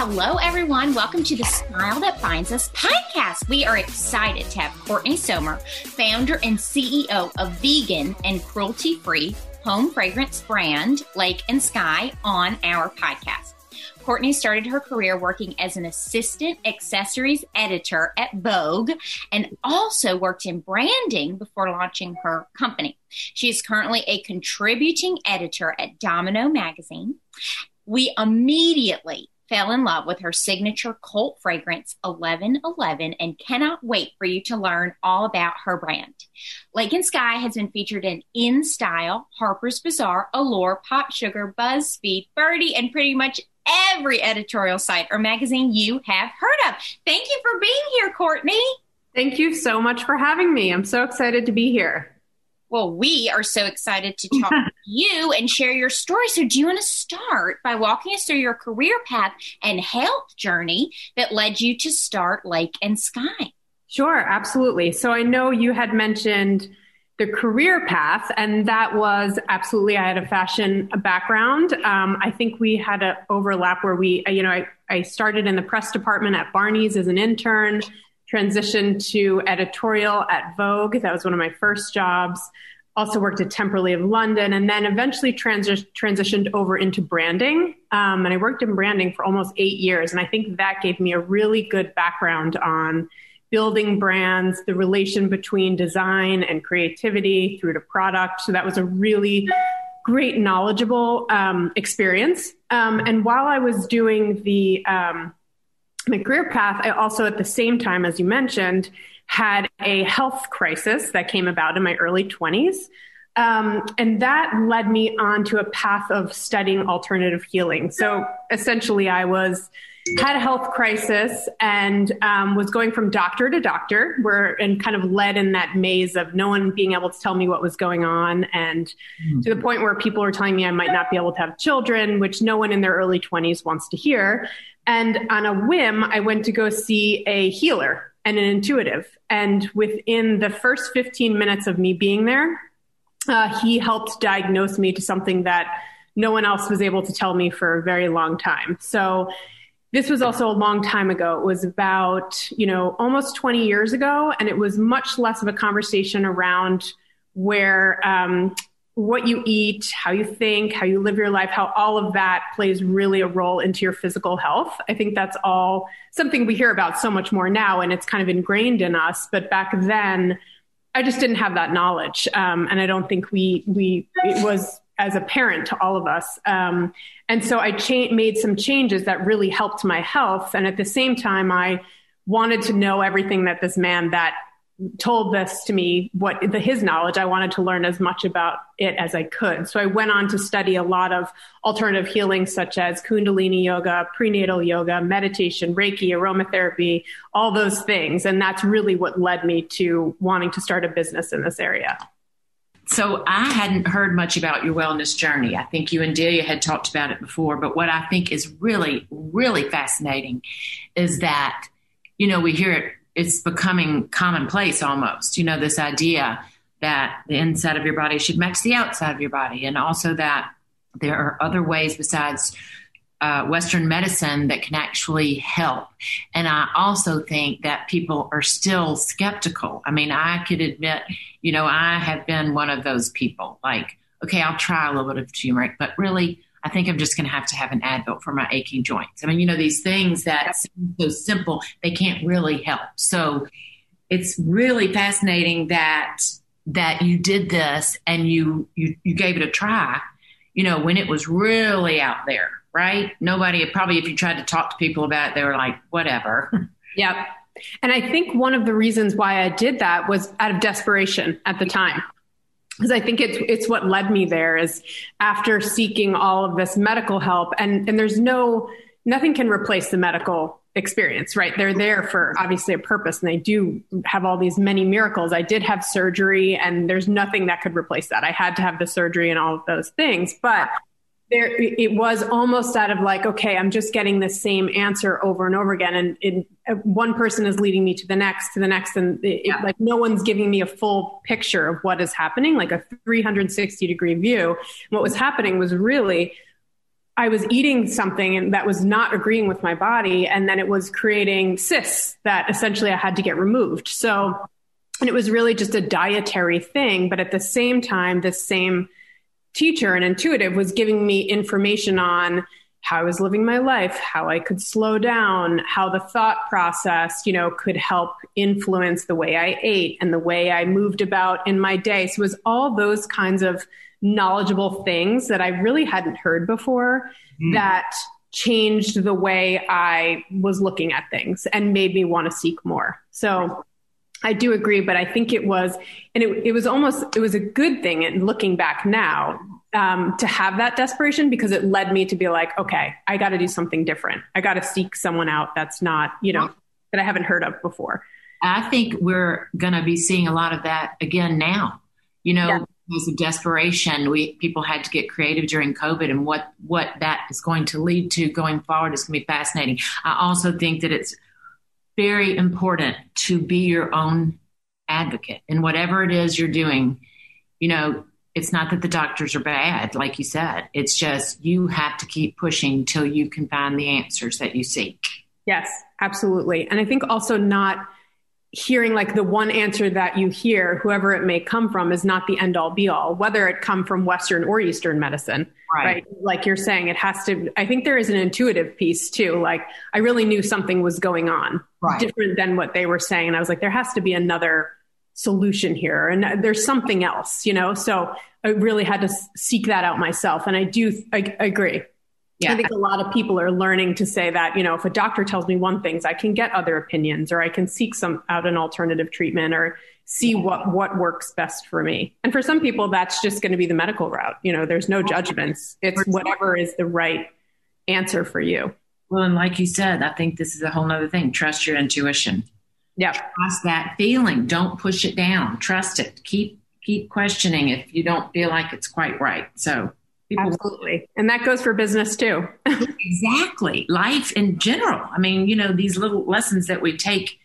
Hello, everyone. Welcome to the Smile That Finds Us podcast. We are excited to have Courtney Somer, founder and CEO of vegan and cruelty free home fragrance brand Lake and Skye, on our podcast. Courtney started her career working as an assistant accessories editor at Vogue and also worked in branding before launching her company. She is currently a contributing editor at Domino Magazine. We immediately fell in love with her signature cult fragrance 1111 and cannot wait for you to learn all about her brand. Lake and Skye has been featured in InStyle, Harper's Bazaar, Allure, Popsugar, BuzzFeed, Byrdie, and pretty much every editorial site or magazine you have heard of. Thank you for being here, Courtney. Thank you so much for having me. I'm so excited to be here. Well, we are so excited to talk to you and share your story. So, do you want to start by walking us through your career path and health journey that led you to start Lake and Skye? Sure, absolutely. So, I know you had mentioned the career path, and that was absolutely. I had a fashion background. Um, I think we had an overlap where we, you know, I, I started in the press department at Barney's as an intern transitioned to editorial at Vogue. That was one of my first jobs. Also worked at Temperley of London, and then eventually transi- transitioned over into branding. Um, and I worked in branding for almost eight years, and I think that gave me a really good background on building brands, the relation between design and creativity through to product. So that was a really great, knowledgeable um, experience. Um, and while I was doing the um, my career path, I also, at the same time, as you mentioned, had a health crisis that came about in my early 20s. Um, and that led me onto a path of studying alternative healing. So essentially, I was had a health crisis and um, was going from doctor to doctor, where and kind of led in that maze of no one being able to tell me what was going on, and mm-hmm. to the point where people were telling me I might not be able to have children, which no one in their early 20s wants to hear. And on a whim, I went to go see a healer and an intuitive. And within the first 15 minutes of me being there, uh, he helped diagnose me to something that no one else was able to tell me for a very long time. So this was also a long time ago. It was about, you know, almost 20 years ago. And it was much less of a conversation around where um, what you eat, how you think, how you live your life, how all of that plays really a role into your physical health. I think that's all something we hear about so much more now, and it's kind of ingrained in us. But back then, I just didn't have that knowledge, um, and I don't think we we it was as a parent to all of us. Um, and so I cha- made some changes that really helped my health, and at the same time, I wanted to know everything that this man that told this to me what the, his knowledge. I wanted to learn as much about it as i could. So i went on to study a lot of alternative healing such as kundalini yoga prenatal yoga meditation reiki aromatherapy all those things. And that's really what led me to wanting to start a business in this area. So I hadn't heard much about your wellness journey. I think you and Delia had talked about it before, but what I think is really, really fascinating is that, you know, we hear it it's becoming commonplace almost. You know, this idea that the inside of your body should match the outside of your body, and also that there are other ways besides uh, Western medicine that can actually help. And I also think that people are still skeptical. I mean, I could admit, you know, I have been one of those people. Like, okay, I'll try a little bit of turmeric, but really, I think I'm just going to have to have an Advil for my aching joints. I mean, you know, these things that seem so simple, they can't really help. So it's really fascinating that that you did this and you you you gave it a try. You know, when it was really out there, right? Nobody probably if you tried to talk to people about it, they were like, whatever. Yep. And I think one of the reasons why I did that was out of desperation at the time because I think it's it's what led me there is after seeking all of this medical help and and there's no nothing can replace the medical experience right? They're there for obviously a purpose and they do have all these many miracles. I did have surgery and there's nothing that could replace that. I had to have the surgery and all of those things but there it was almost out of like okay i'm just getting the same answer over and over again and it, uh, one person is leading me to the next to the next and it, yeah. like no one's giving me a full picture of what is happening like a 360 degree view what was happening was really I was eating something that was not agreeing with my body. And then it was creating cysts that essentially I had to get removed. So, and it was really just a dietary thing. But at the same time, the same teacher and intuitive was giving me information on how I was living my life, how I could slow down, how the thought process, you know, could help influence the way I ate and the way I moved about in my day. So it was all those kinds of knowledgeable things that I really hadn't heard before mm. that changed the way I was looking at things and made me want to seek more. So I do agree, but I think it was, and it, it was almost, it was a good thing. And looking back now, um, to have that desperation because it led me to be like, okay, I got to do something different. I got to seek someone out that's not, you know, that I haven't heard of before. I think we're going to be seeing a lot of that again now. You know, yeah. because of desperation, we people had to get creative during COVID, and what what that is going to lead to going forward is going to be fascinating. I also think that it's very important to be your own advocate in whatever it is you're doing. You know, it's not that the doctors are bad, like you said. It's just you have to keep pushing till you can find the answers that you seek. Yes, absolutely. And I think also not hearing like the one answer that you hear, whoever it may come from, is not the end all be all, whether it come from Western or Eastern medicine. Right. right. Like you're saying, it has to, I think there is an intuitive piece too. Like I really knew something was going on right. different than what they were saying. And I was like, there has to be another solution here and there's something else, you know? So I really had to seek that out myself. And I do, I, I agree. Yeah. I think a lot of people are learning to say that, you know, if a doctor tells me one thing, I can get other opinions or I can seek some out an alternative treatment or see what, what works best for me. And for some people, that's just going to be the medical route. You know, there's no judgments. It's whatever is the right answer for you. Well, and like you said, I think this is a whole nother thing. Trust your intuition. Yeah. Trust that feeling. Don't push it down. Trust it. Keep keep questioning if you don't feel like it's quite right. So Absolutely. And that goes for business too. exactly. Life in general. I mean, you know, these little lessons that we take,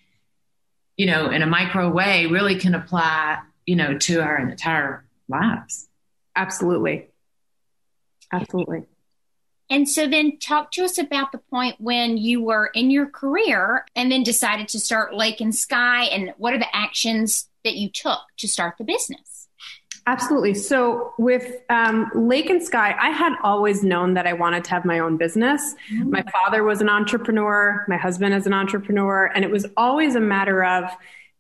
you know, in a micro way really can apply, you know, to our entire lives. Absolutely. Absolutely. And so then talk to us about the point when you were in your career and then decided to start Lake and Skye and what are the actions that you took to start the business? Absolutely. So with um, Lake and Skye, I had always known that I wanted to have my own business. Mm-hmm. My father was an entrepreneur. My husband is an entrepreneur. And it was always a matter of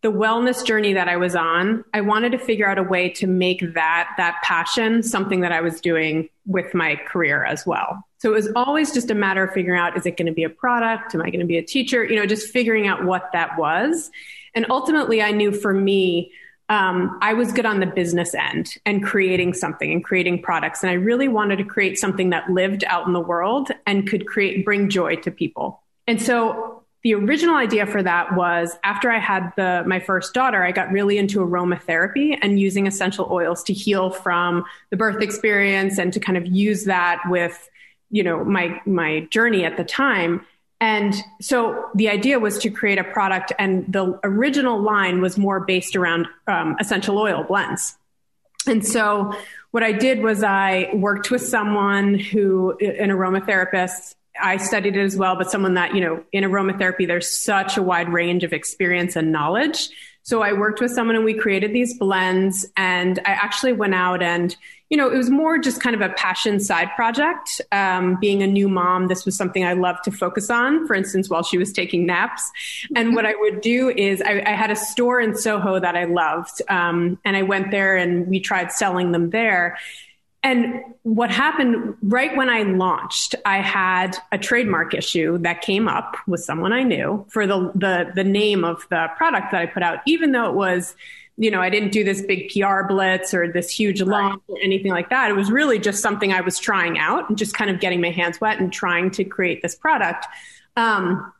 the wellness journey that I was on. I wanted to figure out a way to make that, that passion something that I was doing with my career as well. So it was always just a matter of figuring out, is it going to be a product? Am I going to be a teacher? You know, just figuring out what that was. And ultimately I knew for me, um, I was good on the business end and creating something and creating products. And I really wanted to create something that lived out in the world and could create, bring joy to people. And so the original idea for that was after I had the, my first daughter, I got really into aromatherapy and using essential oils to heal from the birth experience and to kind of use that with, you know, my, my journey at the time. And so the idea was to create a product, and the original line was more based around um, essential oil blends. And so what I did was I worked with someone who, an aromatherapist, I studied it as well, but someone that, you know, in aromatherapy, there's such a wide range of experience and knowledge. So I worked with someone and we created these blends and I actually went out and, you know, it was more just kind of a passion side project. Um, being a new mom, this was something I loved to focus on, for instance, while she was taking naps. And what I would do is I, I had a store in Soho that I loved. Um, and I went there and we tried selling them there. And what happened right when I launched, I had a trademark issue that came up with someone I knew for the, the, the name of the product that I put out, even though it was, you know, I didn't do this big PR blitz or this huge launch or anything like that. It was really just something I was trying out and just kind of getting my hands wet and trying to create this product. Um,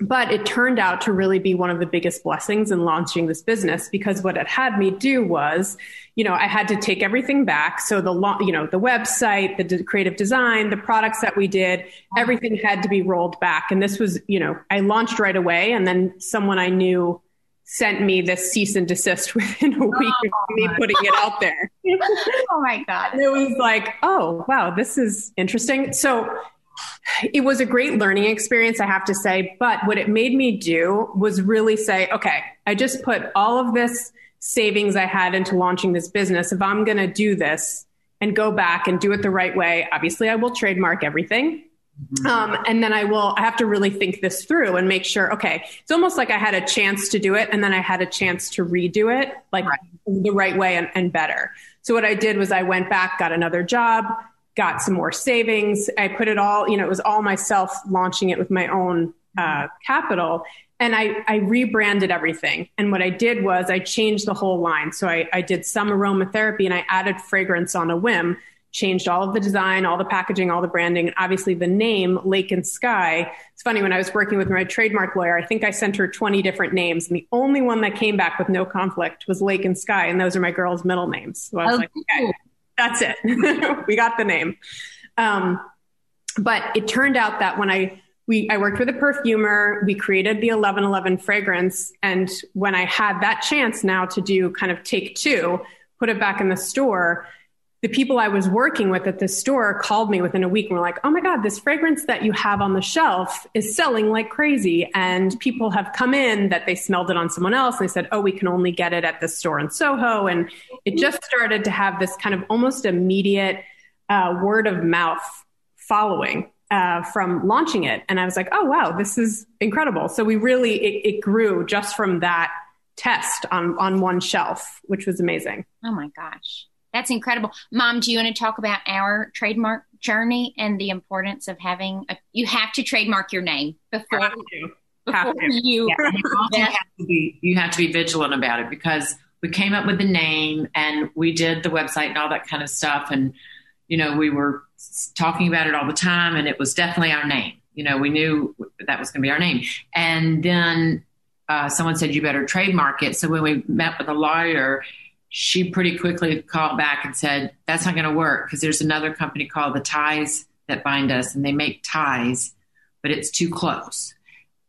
but it turned out to really be one of the biggest blessings in launching this business because what it had me do was, you know, I had to take everything back. So the, you know, the website, the creative design, the products that we did, everything had to be rolled back. And this was, you know, I launched right away and then someone I knew sent me this cease and desist within a week oh, of me oh putting it out there. oh my God. And it was like, oh, wow, this is interesting. So it was a great learning experience, I have to say. But what it made me do was really say, okay, I just put all of this savings I had into launching this business. If I'm going to do this and go back and do it the right way, obviously I will trademark everything. Mm-hmm. Um, and then I will, I have to really think this through and make sure, okay, it's almost like I had a chance to do it and then I had a chance to redo it like right. the right way and, and better. So what I did was I went back, got another job, got some more savings. I put it all, you know, it was all myself launching it with my own uh, capital. And I, I rebranded everything. And what I did was I changed the whole line. So I, I did some aromatherapy and I added fragrance on a whim changed all of the design, all the packaging, all the branding, and obviously the name Lake and Skye. It's funny when I was working with my trademark lawyer, I think I sent her 20 different names, and the only one that came back with no conflict was Lake and Skye, and those are my girls' middle names. So I was oh, like, okay, that's it. we got the name. Um, but it turned out that when I we I worked with a perfumer, we created the 1111 fragrance, and when I had that chance now to do kind of take two, put it back in the store the people I was working with at the store called me within a week and were like, oh my God, this fragrance that you have on the shelf is selling like crazy. And people have come in that they smelled it on someone else. And they said, oh, we can only get it at this store in Soho. And it just started to have this kind of almost immediate uh, word of mouth following. Uh, from launching it. And I was like, oh, wow, this is incredible. So we really, it, it grew just from that test on, on one shelf, which was amazing. Oh my gosh. That's incredible. Mom, do you want to talk about our trademark journey and the importance of having a, you have to trademark your name before, have to. Before you, yeah. you, have to be, you have to be vigilant about it because we came up with the name and we did the website and all that kind of stuff. And, you know, we were talking about it all the time and it was definitely our name. You know, we knew that was going to be our name. And then uh, someone said, you better trademark it. So when we met with a lawyer, she pretty quickly called back and said, That's not going to work because there's another company called the Ties that bind us and they make ties, but it's too close.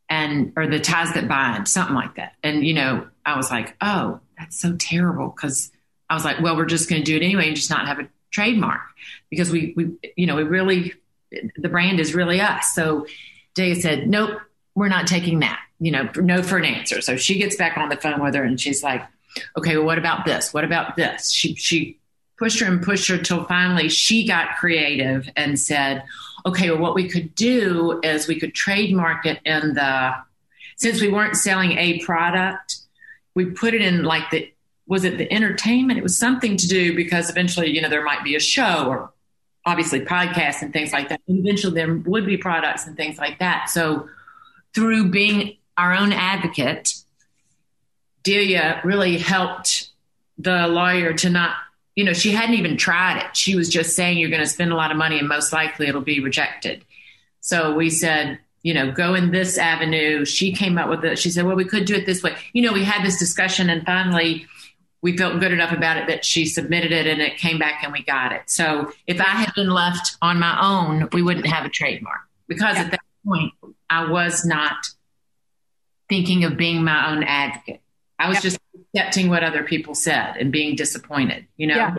And, or the ties that bind, something like that. And, you know, I was like, Oh, that's so terrible because I was like, Well, we're just going to do it anyway and just not have a trademark because we, we, you know, we really, the brand is really us. So Day said, Nope, we're not taking that, you know, no for an answer. So she gets back on the phone with her and she's like, okay, well, what about this? What about this? She, she pushed her and pushed her till finally she got creative and said, okay, well, what we could do is we could trademark it in the, since we weren't selling a product, we put it in like the, was it the entertainment? It was something to do because eventually, you know, there might be a show or obviously podcasts and things like that. And eventually there would be products and things like that. So through being our own advocate, Delia really helped the lawyer to not, you know, she hadn't even tried it. She was just saying, you're going to spend a lot of money and most likely it'll be rejected. So we said, you know, go in this avenue. She came up with it. She said, well, we could do it this way. You know, we had this discussion and finally we felt good enough about it that she submitted it and it came back and we got it. So if I had been left on my own, we wouldn't have a trademark because yeah. at that point I was not thinking of being my own advocate. I was yeah. just accepting what other people said and being disappointed, you know? Yeah,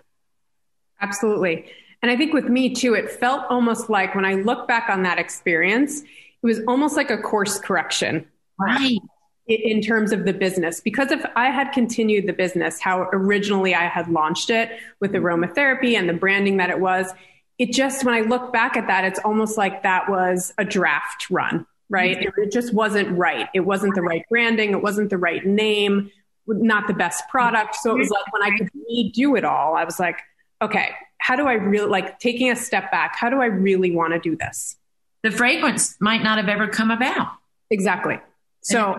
absolutely. And I think with me too, it felt almost like when I look back on that experience, it was almost like a course correction. Right. In terms of the business, because if I had continued the business how originally I had launched it with aromatherapy and the branding that it was, it just, when I look back at that, it's almost like that was a draft run right? It, it just wasn't right. It wasn't the right branding. It wasn't the right name, not the best product. So it was like when I could redo it all, I was like, okay, how do I really like taking a step back? How do I really want to do this? The fragrance might not have ever come about. Exactly. So,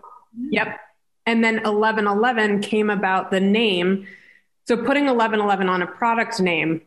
yep. And then 1111 came about the name. So putting 1111 on a product name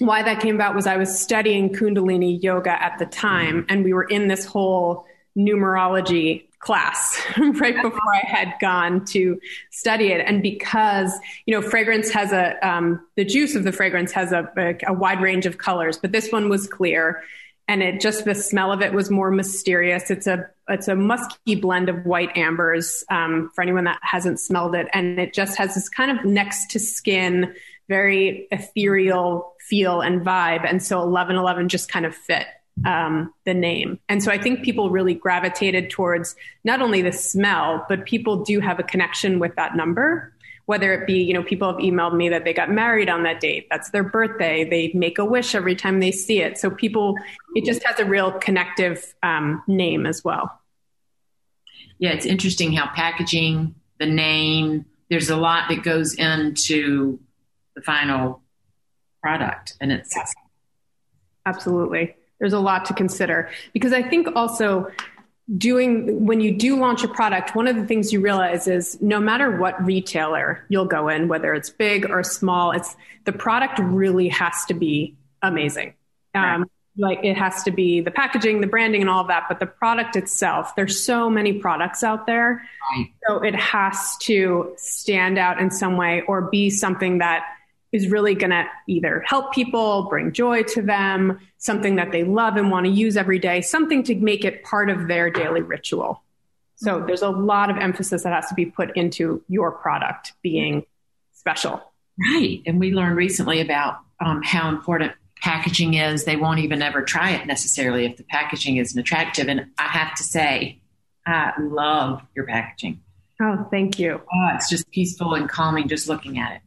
why that came about was I was studying Kundalini yoga at the time, and we were in this whole numerology class right before I had gone to study it. And because, you know, fragrance has a, um, the juice of the fragrance has a, a, a, wide range of colors, but this one was clear. and it just the smell of it was more mysterious. It's a it's a musky blend of white ambers um, for anyone that hasn't smelled it, and it just has this kind of next to skin, very ethereal feel and vibe. And so 1111 just kind of fit um, the name. And so I think people really gravitated towards not only the smell, but people do have a connection with that number. Whether it be, you know, people have emailed me that they got married on that date. That's their birthday. They make a wish every time they see it. So people, it just has a real connective um, name as well. Yeah, it's interesting how packaging, the name, there's a lot that goes into the final product. And it's absolutely there's a lot to consider because I think also doing when you do launch a product, one of the things you realize is no matter what retailer you'll go in, whether it's big or small, it's the product really has to be amazing. Right. Um, like it has to be the packaging, the branding, and all of that, but the product itself, there's so many products out there. Right. So it has to stand out in some way or be something that is really going to either help people, bring joy to them, something that they love and want to use every day, something to make it part of their daily ritual. So there's a lot of emphasis that has to be put into your product being special. Right. And we learned recently about um, how important packaging is. They won't even ever try it necessarily if the packaging isn't attractive. And I have to say, I love your packaging. Oh, thank you. Oh, it's just peaceful and calming just looking at it.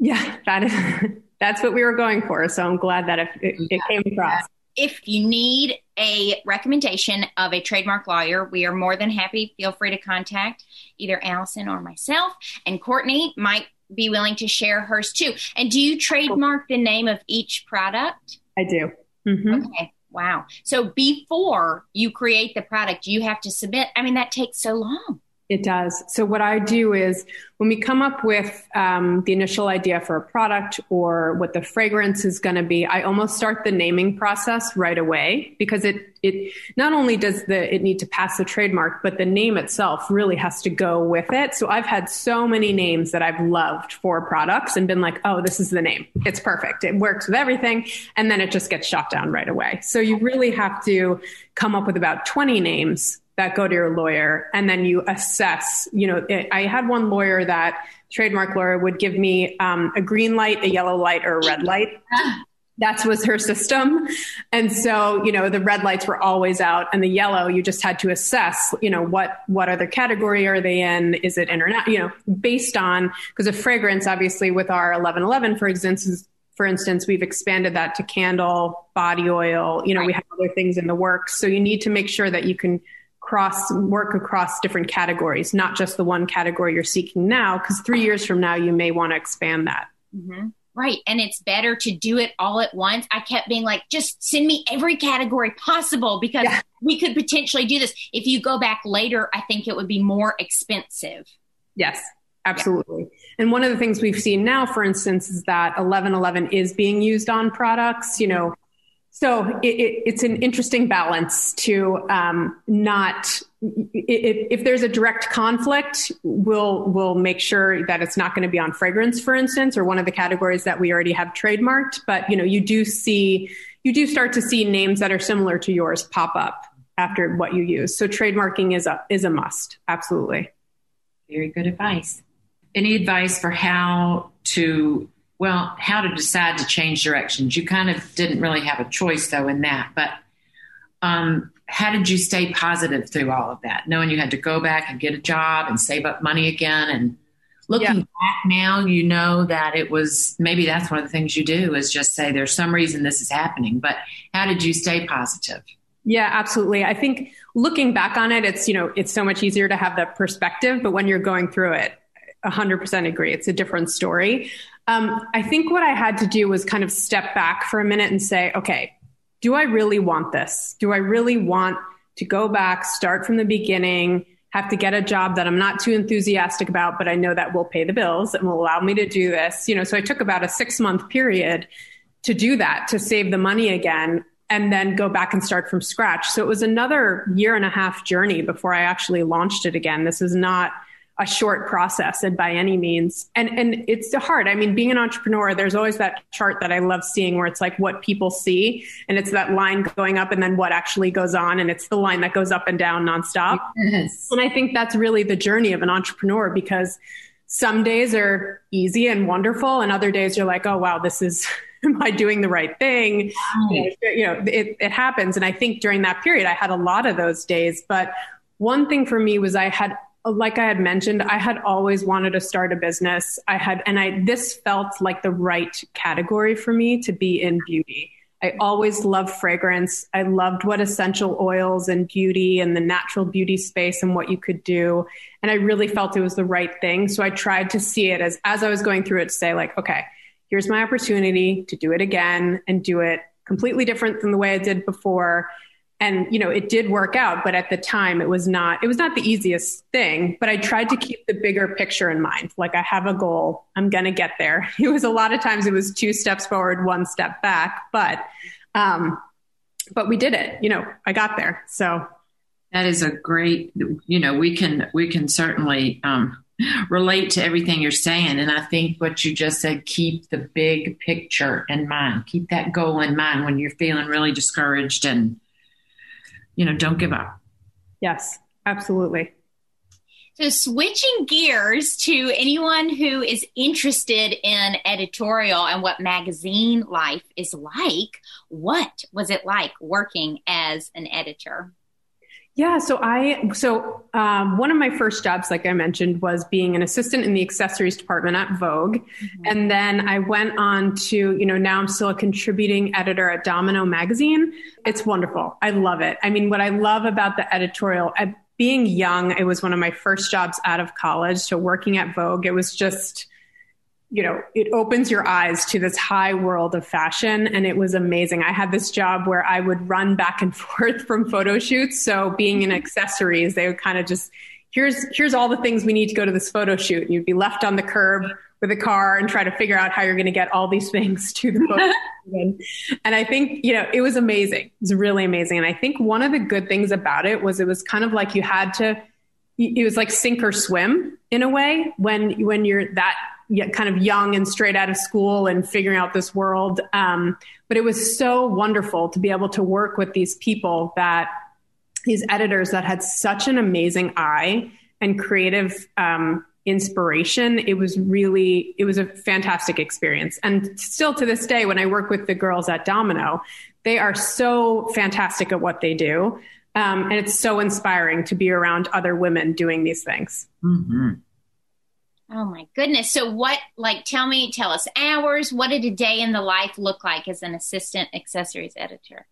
Yeah, that is that's what we were going for. So I'm glad that it, it, it came across. If you need a recommendation of a trademark lawyer, we are more than happy. Feel free to contact either Allison or myself. And Courtney might be willing to share hers too. And do you trademark the name of each product? I do. Mm-hmm. Okay. Wow. So before you create the product, you have to submit. I mean, that takes so long. It does. So what I do is when we come up with um, the initial idea for a product or what the fragrance is going to be, I almost start the naming process right away because it it not only does the it need to pass the trademark, but the name itself really has to go with it. So I've had so many names that I've loved for products and been like, oh, this is the name. It's perfect. It works with everything, and then it just gets shot down right away. So you really have to come up with about 20 names that go to your lawyer and then you assess you know it, i had one lawyer that trademark lawyer would give me um, a green light a yellow light or a red light that was her system and so you know the red lights were always out and the yellow you just had to assess you know what what other category are they in is it internet you know based on because of fragrance obviously with our 1111 for instance for instance, we've expanded that to candle, body oil. You know, right. we have other things in the works. So you need to make sure that you can cross work across different categories, not just the one category you're seeking now, because three years from now, you may want to expand that. Mm-hmm. Right. And it's better to do it all at once. I kept being like, just send me every category possible because yeah. we could potentially do this. If you go back later, I think it would be more expensive. Yes, absolutely. Yeah. And one of the things we've seen now, for instance, is that 1111 is being used on products. You know, so it, it, it's an interesting balance to um, not if, if, there's a direct conflict, we'll we'll make sure that it's not going to be on fragrance, for instance, or one of the categories that we already have trademarked. But you know, you do see you do start to see names that are similar to yours pop up after what you use. So trademarking is a is a must. Absolutely. Very good advice. Any advice for how to well, how to decide to change directions. You kind of didn't really have a choice though in that, but um, how did you stay positive through all of that, knowing you had to go back and get a job and save up money again? And looking yeah. back now, you know that it was maybe that's one of the things you do is just say there's some reason this is happening. But how did you stay positive? Yeah, absolutely. I think looking back on it, it's you know it's so much easier to have that perspective, but when you're going through it, 100% agree. It's a different story. Um, I think what I had to do was kind of step back for a minute and say, okay, do I really want this? Do I really want to go back, start from the beginning, have to get a job that I'm not too enthusiastic about, but I know that will pay the bills and will allow me to do this? You know, so I took about a six month period to do that, to save the money again and then go back and start from scratch. So it was another year and a half journey before I actually launched it again. This is not a short process and by any means. And and it's hard. I mean, being an entrepreneur, there's always that chart that I love seeing where it's like what people see and it's that line going up and then what actually goes on and it's the line that goes up and down nonstop. Yes. And I think that's really the journey of an entrepreneur because some days are easy and wonderful and other days you're like, "Oh wow, this is am I doing the right thing?" Right. You know, it it happens and I think during that period I had a lot of those days, but one thing for me was I had like I had mentioned, I had always wanted to start a business. I had, and I, this felt like the right category for me to be in beauty. I always loved fragrance. I loved what essential oils and beauty and the natural beauty space and what you could do. And I really felt it was the right thing. So I tried to see it as, as I was going through it, to say like, okay, here's my opportunity to do it again and do it completely different than the way I did before and you know it did work out but at the time it was not it was not the easiest thing but i tried to keep the bigger picture in mind. Like i have a goal. I'm going to get there. It was a lot of times it was two steps forward one step back but um but we did it. You know i got there. So that is a great you know we can we can certainly um relate to everything you're saying. And i think what you just said keep the big picture in mind. Keep that goal in mind when you're feeling really discouraged and you know, don't give up. Yes, absolutely. So, switching gears to anyone who is interested in editorial and what magazine life is like, what was it like working as an editor? Yeah, so I so um, one of my first jobs, like I mentioned, was being an assistant in the accessories department at Vogue, mm-hmm. and then I went on to you know now I'm still a contributing editor at Domino magazine. It's wonderful. I love it. I mean, what I love about the editorial. At being young, it was one of my first jobs out of college. So working at Vogue, it was just you know, it opens your eyes to this high world of fashion. And it was amazing. I had this job where I would run back and forth from photo shoots. So being in accessories, they would kind of just, here's, here's all the things we need to go to this photo shoot. And you'd be left on the curb with a car and try to figure out how you're going to get all these things to the photo and I think, you know, it was amazing. It was really amazing. And I think one of the good things about it was it was kind of like you had to, it was like sink or swim in a way when, when you're that kind of young and straight out of school and figuring out this world. Um, but it was so wonderful to be able to work with these people that these editors that had such an amazing eye and creative um, inspiration. It was really, it was a fantastic experience. And still to this day, when I work with the girls at Domino, they are so fantastic at what they do. Um, and it's so inspiring to be around other women doing these things. Mm-hmm. Oh my goodness. So what like tell me tell us hours, what did a day in the life look like as an assistant accessories editor?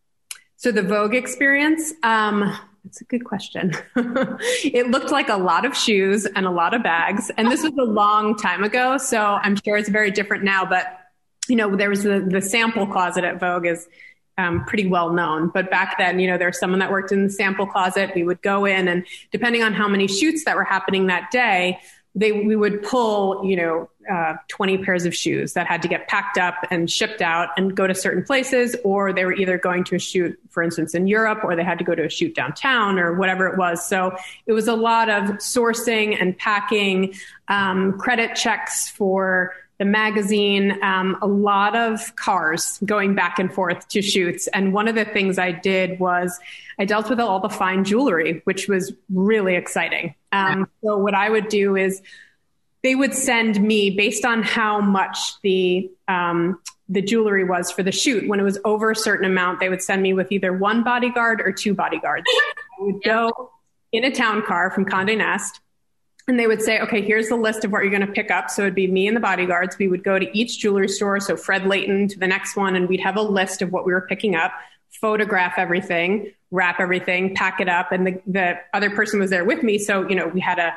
So the Vogue experience, um that's a good question. it looked like a lot of shoes and a lot of bags. And this was a long time ago. So I'm sure it's very different now. But, you know, there was the, the sample closet at Vogue is um, pretty well known. But back then, you know, there was someone that worked in the sample closet. We would go in and depending on how many shoots that were happening that day, they we would pull you know uh, 20 pairs of shoes that had to get packed up and shipped out and go to certain places or they were either going to a shoot for instance in europe or they had to go to a shoot downtown or whatever it was so it was a lot of sourcing and packing um, credit checks for the magazine, um, a lot of cars going back and forth to shoots. And one of the things I did was I dealt with all the fine jewelry, which was really exciting. Um, so what I would do is they would send me based on how much the um, the jewelry was for the shoot. When it was over a certain amount, they would send me with either one bodyguard or two bodyguards. I would go in a town car from Condé Nast and they would say, okay, here's the list of what you're going to pick up. So it'd be me and the bodyguards. We would go to each jewelry store. So Fred Leighton to the next one, and we'd have a list of what we were picking up, photograph everything, wrap everything, pack it up. And the, the other person was there with me. So, you know, we had a,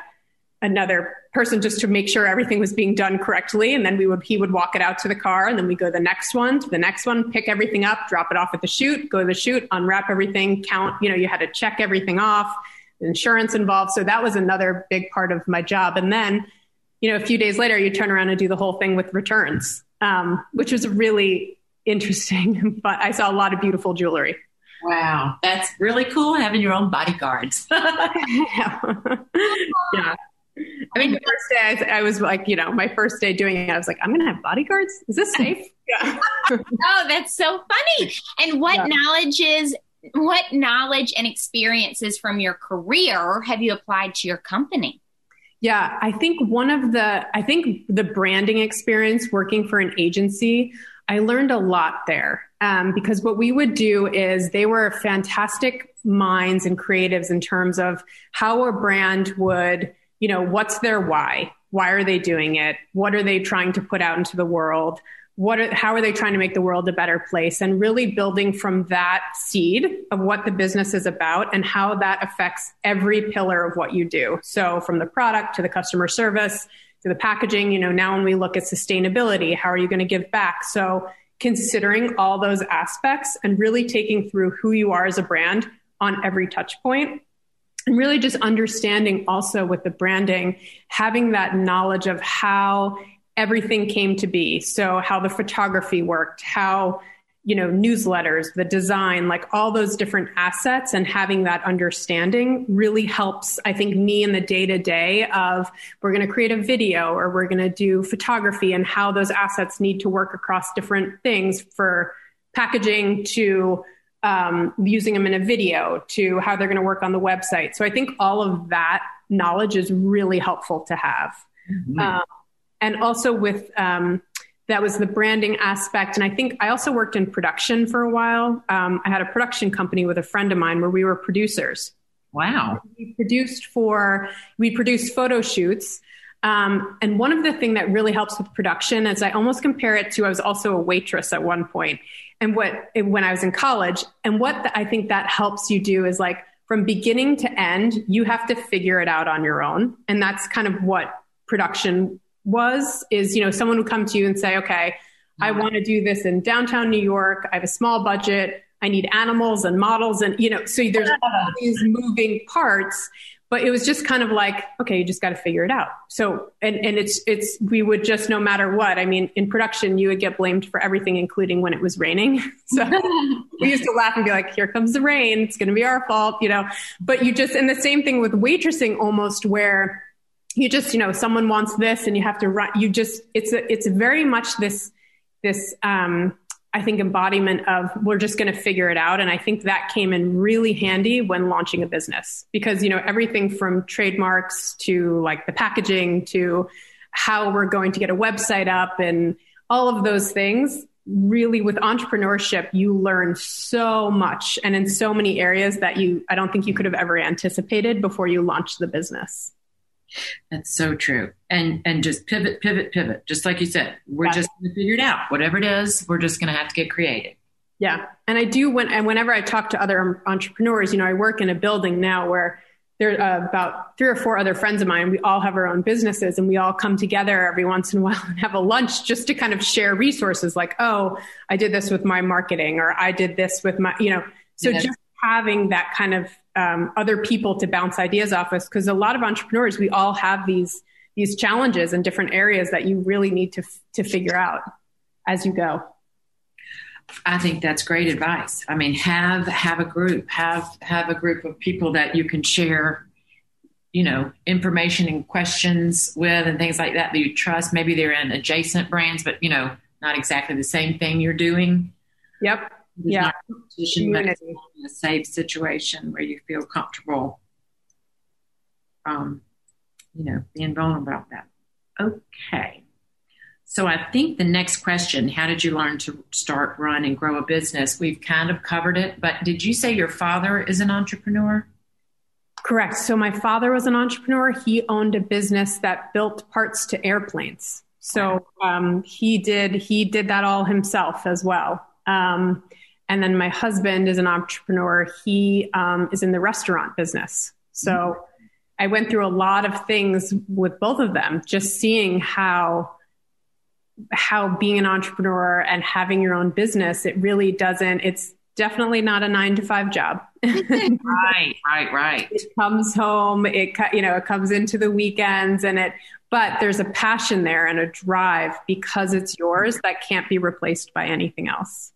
another person just to make sure everything was being done correctly. And then we would, he would walk it out to the car and then we go the next one to the next one, pick everything up, drop it off at the shoot, go to the shoot, unwrap everything, count, you know, you had to check everything off insurance involved. So that was another big part of my job. And then, you know, a few days later, you turn around and do the whole thing with returns, um, which was really interesting. but I saw a lot of beautiful jewelry. Wow, that's really cool having your own bodyguards. yeah. yeah. I mean, the first day I, I, was like, you know, my first day doing it, I was like, I'm going to have bodyguards. Is this safe? Yeah. oh, that's so funny. And what yeah. knowledges, what knowledge and experiences from your career have you applied to your company? Yeah, I think one of the, I think the branding experience working for an agency, I learned a lot there. Um, because what we would do is they were fantastic minds and creatives in terms of how a brand would you know, what's their why? Why are they doing it? What are they trying to put out into the world? What are, how are they trying to make the world a better place? And really building from that seed of what the business is about and how that affects every pillar of what you do. So from the product to the customer service to the packaging, you know, now when we look at sustainability, how are you going to give back? So considering all those aspects and really taking through who you are as a brand on every touch point and really just understanding also with the branding, having that knowledge of how everything came to be. So how the photography worked, how, you know, newsletters, the design, like all those different assets and having that understanding really helps, I think, me in the day to day of we're going to create a video or we're going to do photography and how those assets need to work across different things for packaging to um, using them in a video to how they're going to work on the website. So I think all of that knowledge is really helpful to have. Mm-hmm. Um, and also with um, that was the branding aspect. And I think I also worked in production for a while. Um, I had a production company with a friend of mine where we were producers. Wow. We produced for, we produced photo shoots. Um, and one of the things that really helps with production is I almost compare it to I was also a waitress at one point and what when I was in college. And what the, I think that helps you do is like from beginning to end, you have to figure it out on your own. And that's kind of what production was is, you know, someone would come to you and say, okay, I mm-hmm. want to do this in downtown New York. I have a small budget. I need animals and models. And, you know, so there's all these moving parts but it was just kind of like okay you just got to figure it out so and and it's it's we would just no matter what i mean in production you would get blamed for everything including when it was raining so we used to laugh and be like here comes the rain it's going to be our fault you know but you just and the same thing with waitressing almost where you just you know someone wants this and you have to run you just it's a, it's very much this this um I think embodiment of we're just going to figure it out. And I think that came in really handy when launching a business because, you know, everything from trademarks to like the packaging to how we're going to get a website up and all of those things really with entrepreneurship you learn so much and in so many areas that you i don't think you could have ever anticipated before you launched the business that's so true. And and just pivot, pivot, pivot. Just like you said, we're just going to figure it out. Whatever it is, we're just going to have to get creative. Yeah, and I do when and whenever I talk to other entrepreneurs, you know, I work in a building now where there are about three or four other friends of mine. We all have our own businesses, and we all come together every once in a while and have a lunch just to kind of share resources. Like, oh, I did this with my marketing, or I did this with my, you know. So just having that kind of um, other people to bounce ideas off us because a lot of entrepreneurs we all have these these challenges in different areas that you really need to to figure out as you go I think that's great advice. I mean, have have a group, have have a group of people that you can share, you know, information and questions with, and things like that that you trust. Maybe they're in adjacent brands, but you know, not exactly the same thing you're doing. Yep. There's yeah. Community. In a safe situation where you feel comfortable, um, you know, being vulnerable about that. Okay. So I think the next question, how did you learn to start, run, and grow a business? We've kind of covered it, but did you say your father is an entrepreneur? Correct. So my father was an entrepreneur. He owned a business that built parts to airplanes. So um, he did he did that all himself as well. Um, and then my husband is an entrepreneur. He um, is in the restaurant business. So mm-hmm. I went through a lot of things with both of them, just seeing how how being an entrepreneur and having your own business, it really doesn't, it's definitely not a nine to five job. right, right, right. It comes home, it, you know, it comes into the weekends and it, but there's a passion there and a drive because it's yours that can't be replaced by anything else.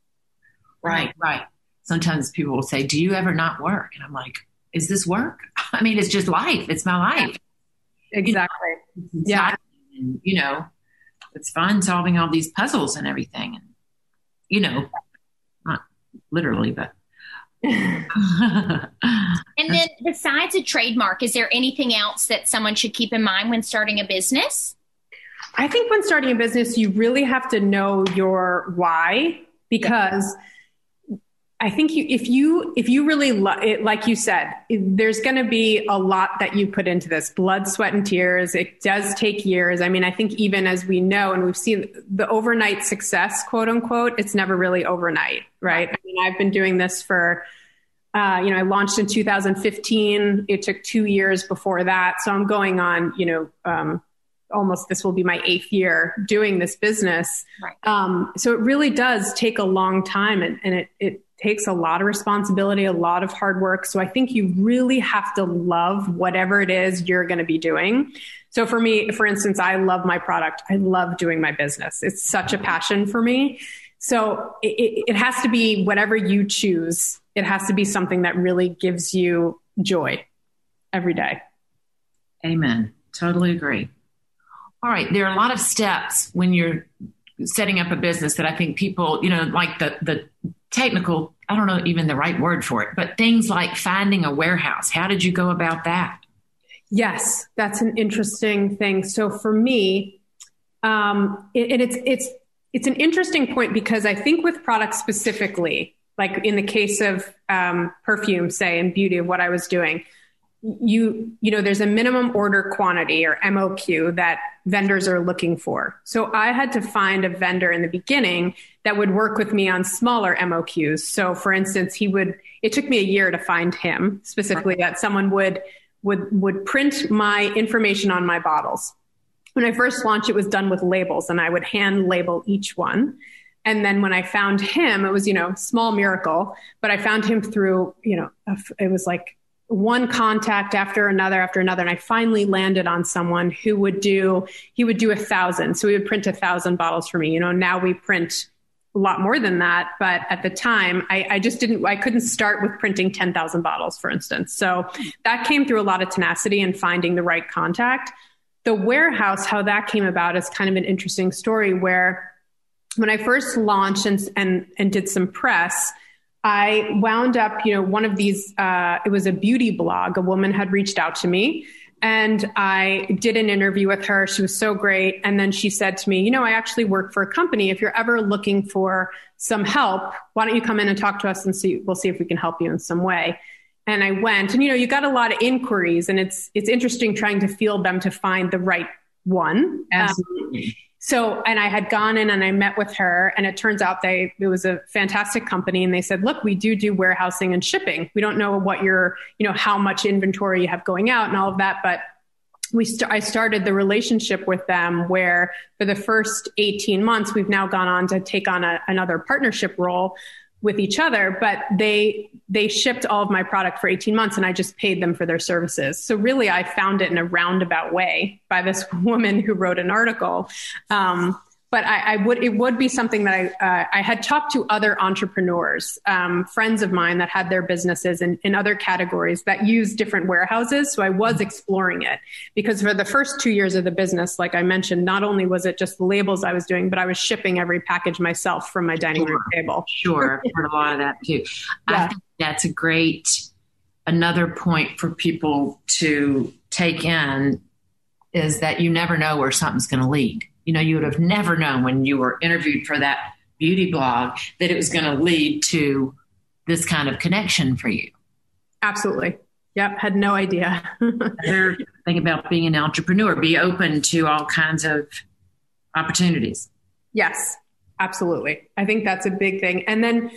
Right, right. Sometimes people will say, Do you ever not work? And I'm like, Is this work? I mean, it's just life. It's my life. exactly. You know, yeah. And, you know, it's fun solving all these puzzles and everything. And, you know, not literally, but. and then besides a trademark, is there anything else that someone should keep in mind when starting a business? I think when starting a business, you really have to know your why because I think you, if you if you really lo- it, like you said, it, there's going to be a lot that you put into this blood, sweat, and tears. It does take years. I mean, I think even as we know, and we've seen the overnight success, quote unquote, it's never really overnight, right? I mean, I've been doing this for. Uh, you know, I launched in 2015. It took two years before that, so I'm going on, you know, um, almost this will be my eighth year doing this business. Right. Um, so it really does take a long time and, and it, it takes a lot of responsibility, a lot of hard work. So I think you really have to love whatever it is you're going to be doing. So for me, for instance, I love my product. I love doing my business. It's such a passion for me. So it, it has to be whatever you choose. It has to be something that really gives you joy every day. Amen. Totally agree. All right. There are a lot of steps when you're setting up a business that I think people, you know, like the the technical, I don't know even the right word for it, but things like finding a warehouse. How did you go about that? Yes, that's an interesting thing. So for me, um, it, and it's it's it's an interesting point because I think with products specifically, like in the case of um, perfume, say, and beauty of what I was doing, you you know there's a minimum order quantity or MOQ that vendors are looking for. So I had to find a vendor in the beginning that would work with me on smaller MOQs. So for instance, he would it took me a year to find him specifically that someone would would would print my information on my bottles. When I first launched it was done with labels and I would hand label each one. And then when I found him, it was, you know, small miracle, but I found him through, you know, it was like one contact after another after another and i finally landed on someone who would do he would do a thousand so he would print a thousand bottles for me you know now we print a lot more than that but at the time i, I just didn't i couldn't start with printing 10000 bottles for instance so that came through a lot of tenacity and finding the right contact the warehouse how that came about is kind of an interesting story where when i first launched and and, and did some press I wound up, you know, one of these, uh, it was a beauty blog. A woman had reached out to me and I did an interview with her. She was so great. And then she said to me, you know, I actually work for a company. If you're ever looking for some help, why don't you come in and talk to us and see, we'll see if we can help you in some way. And I went and, you know, you got a lot of inquiries and it's, it's interesting trying to field them to find the right one. Absolutely. Um, so, and I had gone in and I met with her, and it turns out they it was a fantastic company, and they said, "Look, we do do warehousing and shipping. We don't know what your, you know, how much inventory you have going out and all of that, but." We st- I started the relationship with them where for the first 18 months, we've now gone on to take on a, another partnership role with each other, but they they shipped all of my product for 18 months and I just paid them for their services. So really I found it in a roundabout way by this woman who wrote an article. Um, but I, I, would it would be something that I uh, I had talked to other entrepreneurs, um, friends of mine that had their businesses in, in other categories that use different warehouses. So I was exploring it because for the first two years of the business, like I mentioned, not only was it just the labels I was doing, but I was shipping every package myself from my dining sure. room table. Sure, I've heard a lot of that too. Yeah. I think that's a great another point for people to take in is that you never know where something's going to lead you know, you would have never known when you were interviewed for that beauty blog that it was going to lead to this kind of connection for you. Absolutely. Yep. Had no idea. Another thing about being an entrepreneur, be open to all kinds of opportunities. Yes, absolutely. I think that's a big thing. And then,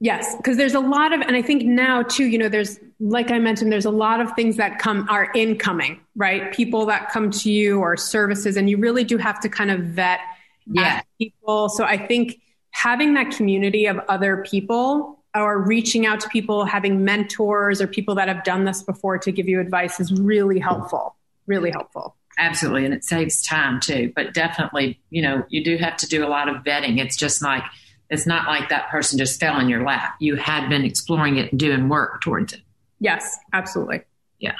yes, because there's a lot of, and I think now too, you know, there's, like I mentioned, there's a lot of things that come, are incoming right? People that come to you or services, and you really do have to kind of vet uh, yeah. people. So I think having that community of other people or reaching out to people, having mentors or people that have done this before to give you advice is really helpful. Really helpful. Absolutely. And it saves time too. But definitely, you know, you do have to do a lot of vetting. It's just like, it's not like that person just fell in your lap. You had been exploring it and doing work towards it. Yes, absolutely. Yeah.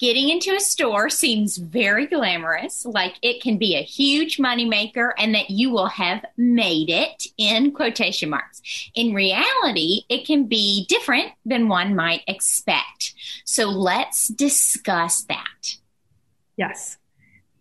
getting into a store seems very glamorous, like it can be a huge moneymaker and that you will have made it in quotation marks. In reality, it can be different than one might expect. So let's discuss that. Yes.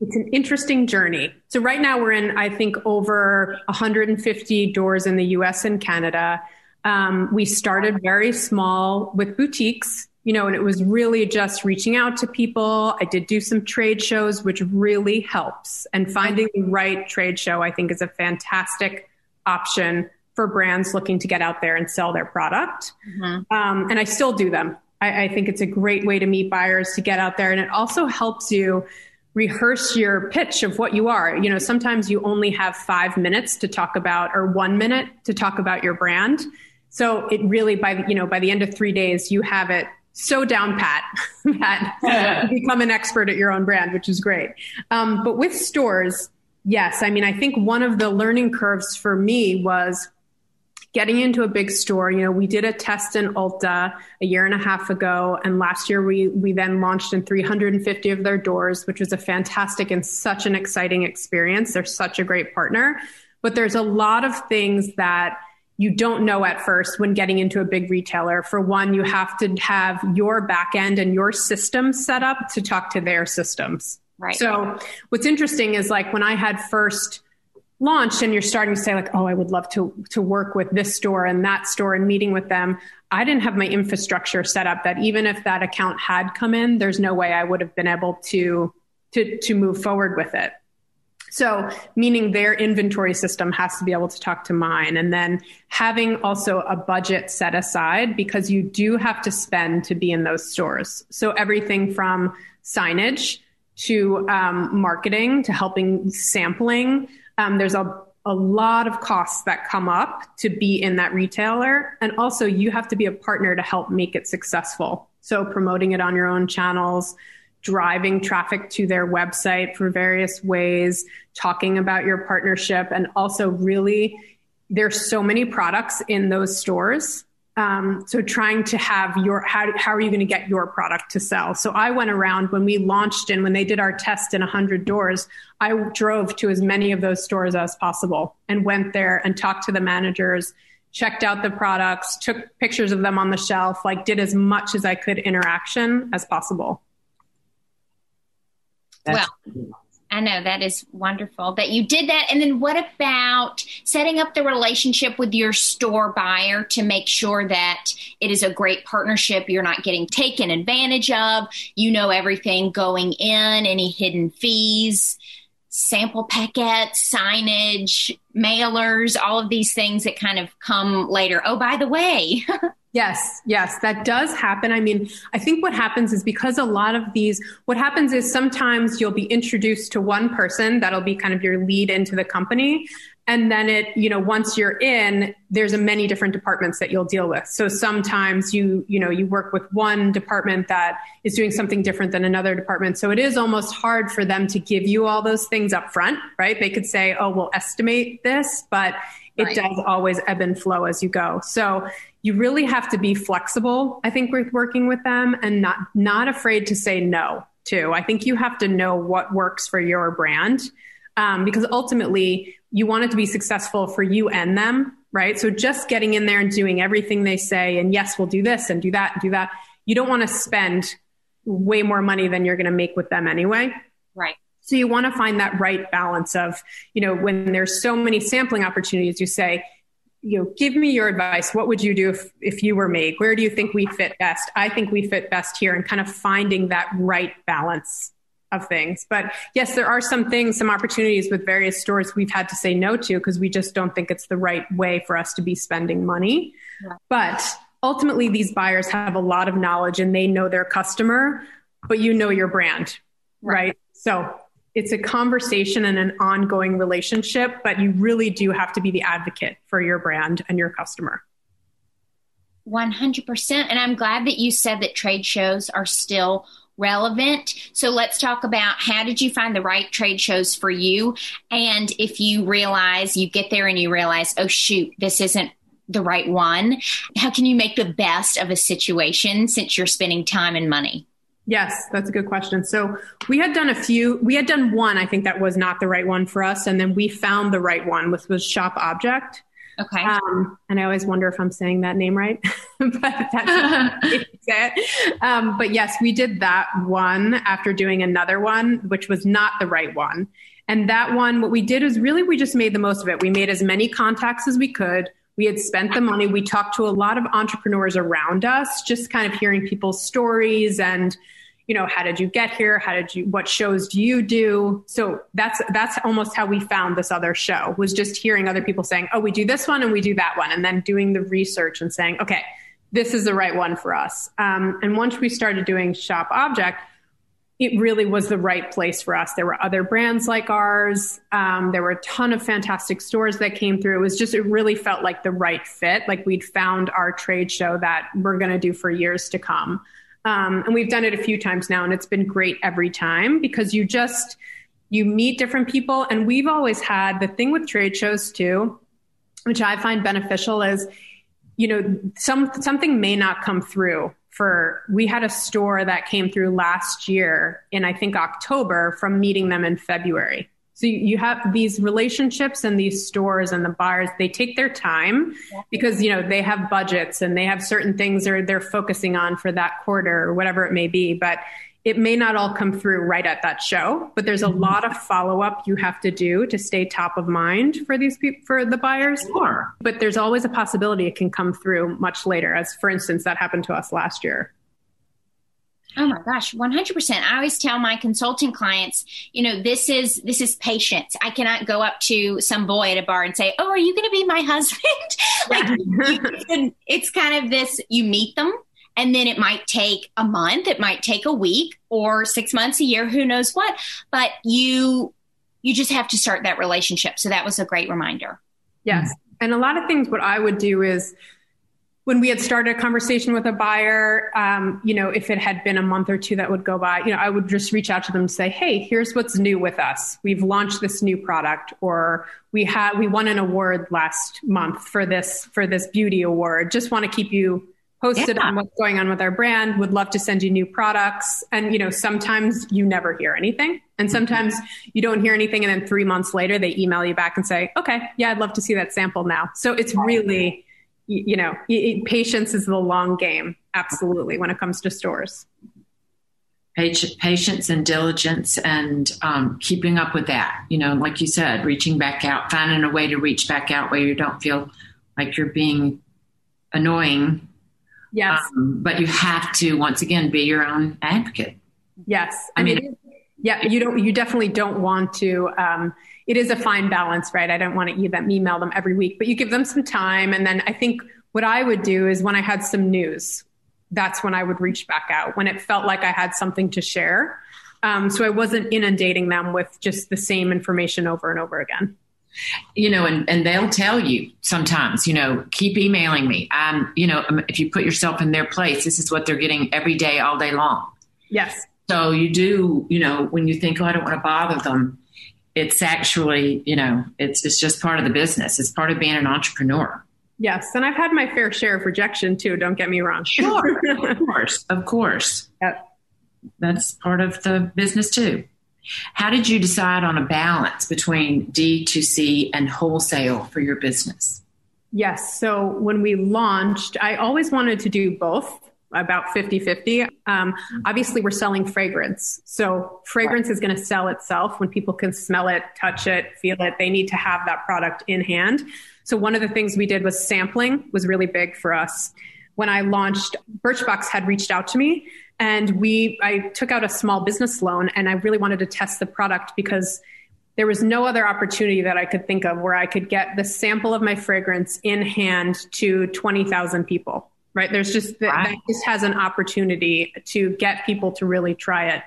It's an interesting journey. So right now we're in, I think, over 150 doors in the US and Canada. Um, we started very small with boutiques you know, and it was really just reaching out to people. I did do some trade shows, which really helps. And finding the right trade show, I think, is a fantastic option for brands looking to get out there and sell their product. Mm-hmm. Um, and I still do them. I, I think it's a great way to meet buyers to get out there. And it also helps you rehearse your pitch of what you are. You know, sometimes you only have five minutes to talk about or one minute to talk about your brand. So it really by you know by the end of three days you have it so down pat that you become an expert at your own brand, which is great. Um, but with stores, yes, I mean, I think one of the learning curves for me was getting into a big store. You know, we did a test in Ulta a year and a half ago, and last year we we then launched in 350 of their doors, which was a fantastic and such an exciting experience. They're such a great partner, but there's a lot of things that you don't know at first when getting into a big retailer. For one, you have to have your back end and your system set up to talk to their systems. Right. So what's interesting is like when I had first launched and you're starting to say like, oh, I would love to to work with this store and that store and meeting with them. I didn't have my infrastructure set up that even if that account had come in, there's no way I would have been able to to to move forward with it. So, meaning their inventory system has to be able to talk to mine. And then having also a budget set aside because you do have to spend to be in those stores. So, everything from signage to um, marketing to helping sampling. Um, there's a, a lot of costs that come up to be in that retailer. And also, you have to be a partner to help make it successful. So, promoting it on your own channels driving traffic to their website for various ways, talking about your partnership, and also really there's so many products in those stores. Um, so trying to have your how how are you going to get your product to sell? So I went around when we launched and when they did our test in 100 doors, I drove to as many of those stores as possible and went there and talked to the managers, checked out the products, took pictures of them on the shelf, like did as much as I could interaction as possible. That's well, I know that is wonderful that you did that. And then what about setting up the relationship with your store buyer to make sure that it is a great partnership? You're not getting taken advantage of. You know everything going in, any hidden fees, sample packets, signage, mailers, all of these things that kind of come later. Oh, by the way, Yes, yes, that does happen. I mean, I think what happens is because a lot of these, what happens is sometimes you'll be introduced to one person that'll be kind of your lead into the company. And then it, you know, once you're in, there's a many different departments that you'll deal with. So sometimes you, you know, you work with one department that is doing something different than another department. So it is almost hard for them to give you all those things up front, right? They could say, oh, we'll estimate this, but it does always ebb and flow as you go. So you really have to be flexible, I think, with working with them and not not afraid to say no too. I think you have to know what works for your brand. Um, because ultimately you want it to be successful for you and them, right? So just getting in there and doing everything they say, and yes, we'll do this and do that and do that. You don't want to spend way more money than you're going to make with them anyway. Right. So you want to find that right balance of, you know, when there's so many sampling opportunities, you say, you know, give me your advice. What would you do if, if you were me? Where do you think we fit best? I think we fit best here and kind of finding that right balance of things. But yes, there are some things, some opportunities with various stores we've had to say no to because we just don't think it's the right way for us to be spending money. Yeah. But ultimately, these buyers have a lot of knowledge and they know their customer, but you know your brand, right? right? So it's a conversation and an ongoing relationship, but you really do have to be the advocate for your brand and your customer. 100%. And I'm glad that you said that trade shows are still relevant. So let's talk about how did you find the right trade shows for you? And if you realize you get there and you realize, oh, shoot, this isn't the right one, how can you make the best of a situation since you're spending time and money? Yes, that's a good question. So we had done a few, we had done one, I think that was not the right one for us. And then we found the right one, which was Shoppe Object. Okay. Um, and I always wonder if I'm saying that name right, but that's it. Um, but yes, we did that one after doing another one, which was not the right one. And that one, what we did is really we just made the most of it. We made as many contacts as we could. We had spent the money. We talked to a lot of entrepreneurs around us, just kind of hearing people's stories and you know how did you get here how did you what shows do you do so that's that's almost how we found this other show was just hearing other people saying oh we do this one and we do that one and then doing the research and saying okay this is the right one for us um, and once we started doing shoppe object it really was the right place for us. There were other brands like ours. Um, there were a ton of fantastic stores that came through. It was just, it really felt like the right fit. Like we'd found our trade show that we're going to do for years to come. Um, and we've done it a few times now, and it's been great every time because you just you meet different people. And we've always had the thing with trade shows too, which I find beneficial is, you know, some something may not come through. For we had a store that came through last year in I think October from meeting them in February. So you have these relationships and these stores and the buyers, they take their time because, you know, they have budgets and they have certain things they're, they're focusing on for that quarter or whatever it may be. But it may not all come through right at that show, but there's a mm-hmm. lot of follow up you have to do to stay top of mind for these people, for the buyers. Sure. But there's always a possibility it can come through much later. As for instance, that happened to us last year. Oh my gosh, 100%. I always tell my consulting clients, you know, this is this is patience. I cannot go up to some boy at a bar and say, "Oh, are you going to be my husband?" like it's kind of this you meet them and then it might take a month, it might take a week or 6 months, a year, who knows what, but you you just have to start that relationship. So that was a great reminder. Yes. And a lot of things what I would do is when we had started a conversation with a buyer, um, you know, if it had been a month or two that would go by, you know, I would just reach out to them and say, "Hey, here's what's new with us. We've launched this new product, or we had we won an award last month for this for this beauty award. Just want to keep you posted yeah. on what's going on with our brand. Would love to send you new products. And you know, sometimes you never hear anything, and sometimes you don't hear anything, and then three months later they email you back and say, "Okay, yeah, I'd love to see that sample now." So it's really you know, patience is the long game, absolutely, when it comes to stores. Patience and diligence and um, keeping up with that. You know, like you said, reaching back out, finding a way to reach back out where you don't feel like you're being annoying. Yes. Um, but you have to, once again, be your own advocate. Yes. I, mean yeah, you don't, you definitely don't want to, um, it is a fine balance, right? I don't want to email them every week, but you give them some time. And then I think what I would do is when I had some news, that's when I would reach back out when it felt like I had something to share. Um, so I wasn't inundating them with just the same information over and over again. You know, and, and they'll tell you sometimes, you know, keep emailing me. Um, you know, um, if you put yourself in their place, this is what they're getting every day, all day long. Yes. So you do, you know, when you think, oh, I don't want to bother them, it's actually, you know, it's it's just part of the business. It's part of being an entrepreneur. Yes, and I've had my fair share of rejection too. Don't get me wrong. Sure, of course, of course. Yep. That's part of the business too. How did you decide on a balance between D2C and wholesale for your business? Yes. So when we launched, I always wanted to do both about 50 50. Um, obviously, we're selling fragrance. So, fragrance is going to sell itself when people can smell it, touch it, feel it. They need to have that product in hand. So, one of the things we did was sampling, was really big for us. When I launched, Birchbox had reached out to me and we I took out a small business loan and I really wanted to test the product because there was no other opportunity that I could think of where I could get the sample of my fragrance in hand to 20,000 people right? There's just that, that just has an opportunity to get people to really try it.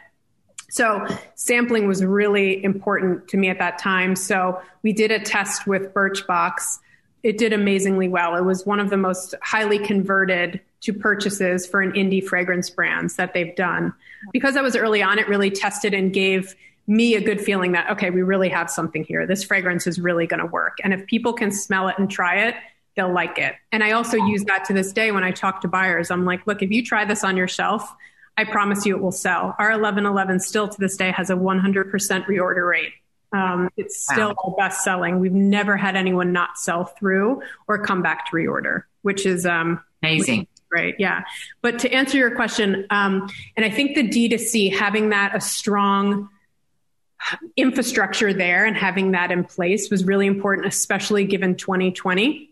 So sampling was really important to me at that time. So we did a test with Birchbox. It did amazingly well. It was one of the most highly converted to purchases for an indie fragrance brands that they've done. Because I was early on, it really tested and gave me a good feeling that, okay, we really have something here. This fragrance is really going to work. And if people can smell it and try it, they'll like it. And I also use that to this day when I talk to buyers. I'm like, look, if you try this on your shelf, I promise you it will sell. Our 1111 still to this day has a 100% reorder rate. Um, it's still wow. our best selling. We've never had anyone not sell through or come back to reorder, which is um, amazing. Right. yeah. But to answer your question, um, and I think the D2C having that a strong infrastructure there and having that in place was really important, especially given 2020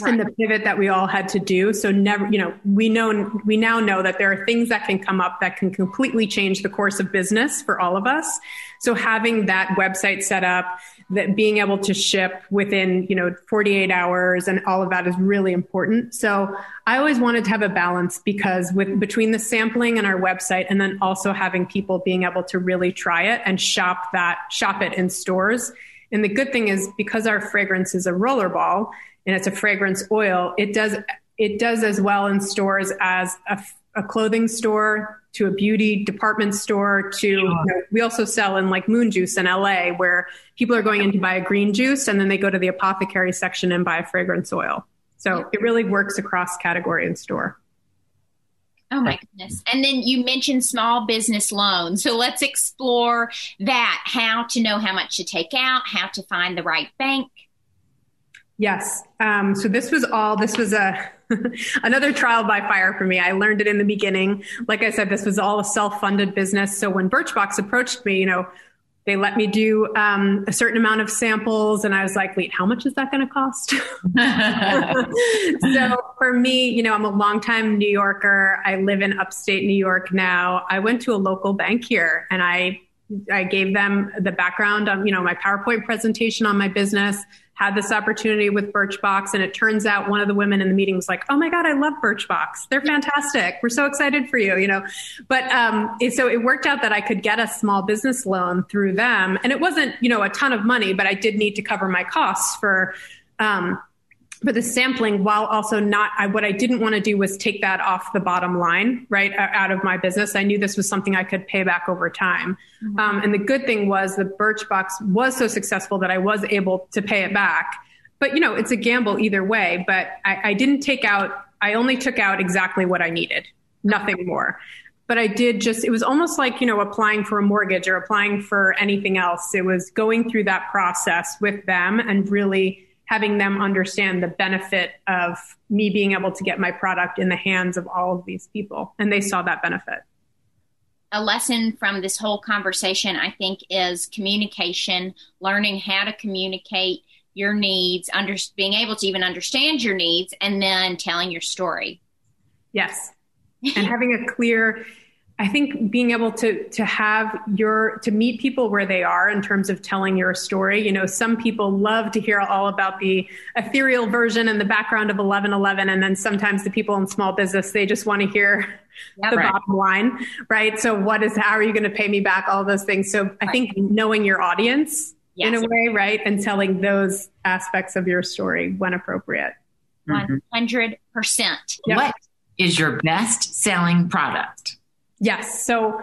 right. and the pivot that we all had to do. So never, you know, we know, we now know that there are things that can come up that can completely change the course of business for all of us. So having that website set up, that being able to ship within, you know, 48 hours and all of that is really important. So I always wanted to have a balance because with between the sampling and our website and then also having people being able to really try it and shop that, shop it in stores. And the good thing is because our fragrance is a rollerball, and it's a fragrance oil, it does it does as well in stores as a, a clothing store to a beauty department store to you know, we also sell in like moon juice in LA where people are going in to buy a green juice and then they go to the apothecary section and buy a fragrance oil. So it really works across category and store. Oh my goodness. And then you mentioned small business loans. So let's explore that how to know how much to take out, how to find the right bank. Yes. Um, so this was all, this was a, another trial by fire for me. I learned it in the beginning. Like I said, this was all a self-funded business. So when Birchbox approached me, you know, they let me do um, a certain amount of samples and i was like wait how much is that going to cost so for me you know i'm a longtime new yorker i live in upstate new york now i went to a local bank here and i i gave them the background on you know my powerpoint presentation on my business had this opportunity with Birchbox, and it turns out one of the women in the meeting was like, "Oh my god, I love Birchbox! They're fantastic. We're so excited for you." You know, but um, so it worked out that I could get a small business loan through them, and it wasn't you know a ton of money, but I did need to cover my costs for um, for the sampling while also not I, what i didn't want to do was take that off the bottom line right out of my business i knew this was something i could pay back over time mm-hmm. um, and the good thing was the birchbox was so successful that i was able to pay it back but you know it's a gamble either way but I, I didn't take out i only took out exactly what i needed nothing more but I did just, it was almost like, you know, applying for a mortgage or applying for anything else. It was going through that process with them and really having them understand the benefit of me being able to get my product in the hands of all of these people. And they saw that benefit. A lesson from this whole conversation, I think, is communication, learning how to communicate your needs, under, being able to even understand your needs, and then telling your story. Yes. and having a clear I think being able to to have your to meet people where they are in terms of telling your story. You know, some people love to hear all about the ethereal version and the background of 1111, and then sometimes the people in small business they just want to hear yeah, the right. bottom line, right? So, what is how are you going to pay me back? All those things. So, I think knowing your audience yes. in a way, right, and telling those aspects of your story when appropriate. One hundred percent. What is your best selling product? Yes. So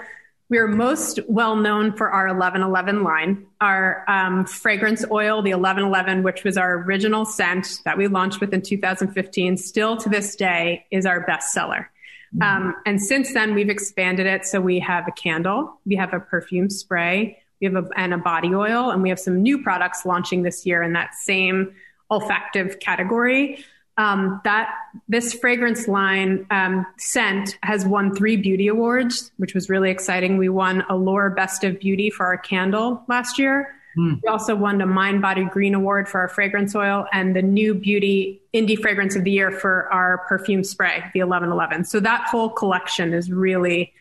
we're most well known for our 1111 line, our um, fragrance oil, the 1111, which was our original scent that we launched with in 2015, still to this day is our best seller. Mm-hmm. Um, and since then, we've expanded it. So we have a candle, we have a perfume spray, we have a, and a body oil, and we have some new products launching this year in that same olfactive category um, that this fragrance line um, scent has won three beauty awards, which was really exciting. We won Allure Best of Beauty for our candle last year. Mm. We also won the Mind Body Green Award for our fragrance oil and the new beauty indie fragrance of the year for our perfume spray, the 1111. So that whole collection has really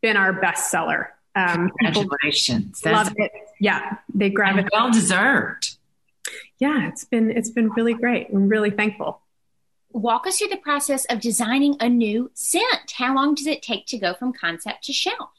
been our best seller. Um, Congratulations! Love it. Yeah, they grab it. Well deserved. Yeah, it's been it's been really great. I'm really thankful walk us through the process of designing a new scent. How long does it take to go from concept to shelf?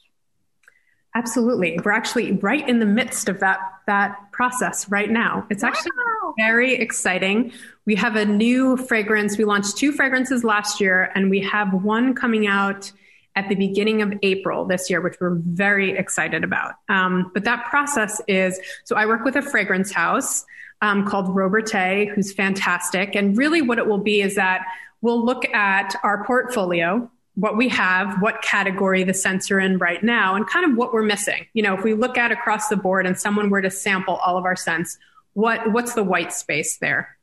Absolutely. We're actually right in the midst of that that process right now. It's wow. actually very exciting. We have a new fragrance. We launched two fragrances last year and we have one coming out at the beginning of April this year, which we're very excited about. Um, but that process is so I work with a fragrance house um, called Robertet, who's fantastic. And really, what it will be is that we'll look at our portfolio what we have, what category the scents are in right now, and kind of what we're missing. You know, if we look at across the board and someone were to sample all of our scents, what what's the white space there?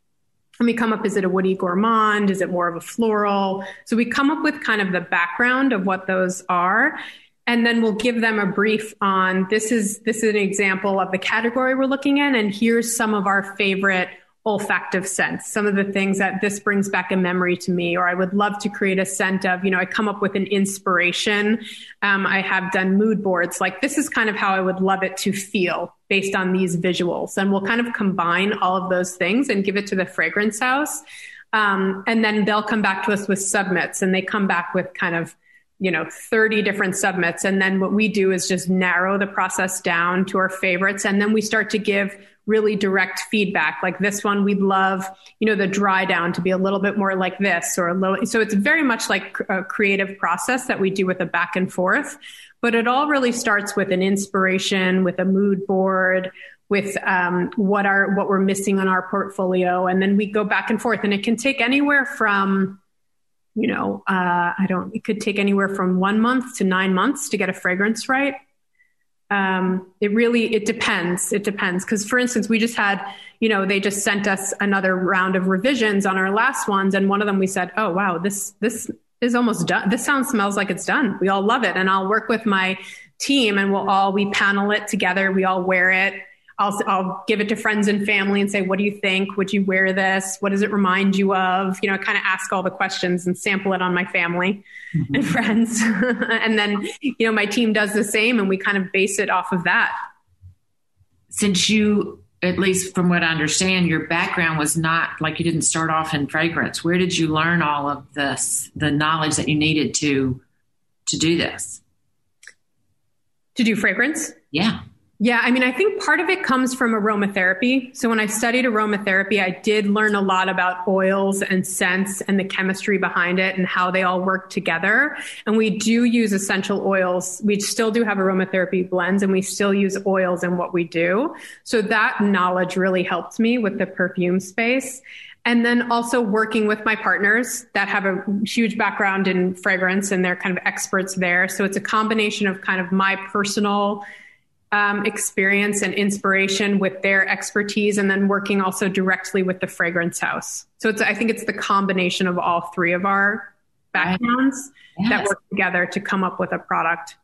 And we come up, is it a woody gourmand? Is it more of a floral? So we come up with kind of the background of what those are. And then we'll give them a brief on this is this is an example of the category we're looking in, and here's some of our favorite olfactive scents, some of the things that this brings back a memory to me, or I would love to create a scent of, you know, I come up with an inspiration. Um, I have done mood boards. Like this is kind of how I would love it to feel based on these visuals. And we'll kind of combine all of those things and give it to the fragrance house. Um, and then they'll come back to us with submits and they come back with kind of you know 30 different submits. And then what we do is just narrow the process down to our favorites. And then we start to give really direct feedback. Like this one we'd love you know the dry down to be a little bit more like this or little so it's very much like a creative process that we do with a back and forth. But it all really starts with an inspiration with a mood board with um, what are what we're missing on our portfolio. And then we go back and forth. And it can take anywhere from you know uh, i don't it could take anywhere from one month to nine months to get a fragrance right. Um, it really it depends. It depends. Because for instance we just had you know they just sent us another round of revisions on our last ones and one of them we said oh wow this this is almost done. This sound smells like it's done. We all love it and i'll work with my team and we'll all we panel it together. We all wear it I'll, I'll give it to friends and family and say, what do you think? Would you wear this? What does it remind you of? You know, kind of ask all the questions and sample it on my family mm-hmm. and friends. and then, you know, my team does the same and we kind of base it off of that. Since you, at least from what I understand, your background was not like you didn't start off in fragrance. Where did you learn all of this, the knowledge that you needed to, to do this? To do fragrance? Yeah. Yeah, I mean, I think part of it comes from aromatherapy. So when I studied aromatherapy, I did learn a lot about oils and scents and the chemistry behind it and how they all work together. And we do use essential oils. We still do have aromatherapy blends and we still use oils in what we do. So that knowledge really helped me with the perfume space. And then also working with my partners that have a huge background in fragrance and they're kind of experts there. So it's a combination of kind of my personal um, experience and inspiration with their expertise and then working also directly with the fragrance house. So it's i think it's the combination of all three of our backgrounds yes. that work together to come up with a product.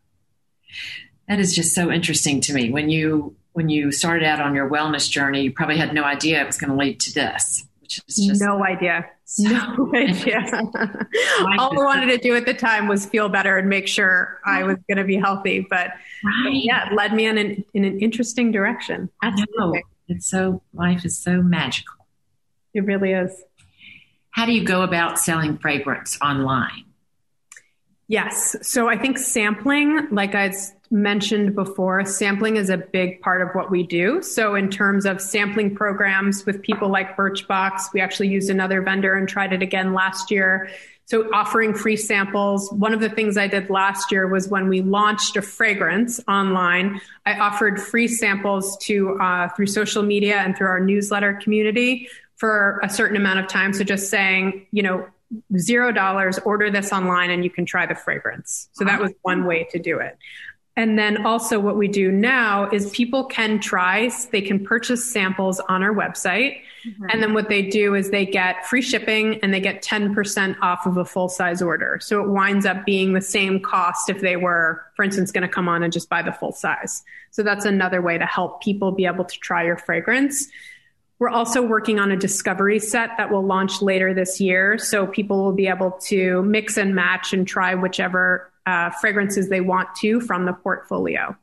That is just so interesting to me. When you when you started out on your wellness journey you probably had no idea it was going to lead to this which is just no idea. So no idea. All I wanted to do at the time was feel better and make sure I was going to be healthy. But, right. but, yeah, it led me in an, in an interesting direction. Know. It's so, life is so magical. It really is. How do you go about selling fragrance online? Yes. So I think sampling, like I mentioned before, sampling is a big part of what we do. So in terms of sampling programs with people like Birchbox, we actually used another vendor and tried it again last year. So offering free samples. One of the things I did last year was when we launched a fragrance online, I offered free samples to uh, through social media and through our newsletter community for a certain amount of time. So just saying, you know, zero dollars, order this online and you can try the fragrance. So that was one way to do it. And then also what we do now is people can try, they can purchase samples on our website. Mm-hmm. And then what they do is they get free shipping and they get 10% off of a full size order. So it winds up being the same cost if they were, for instance, going to come on and just buy the full size. So that's another way to help people be able to try your fragrance. We're also working on a discovery set that will launch later this year. So people will be able to mix and match and try whichever uh, fragrances they want to from the portfolio.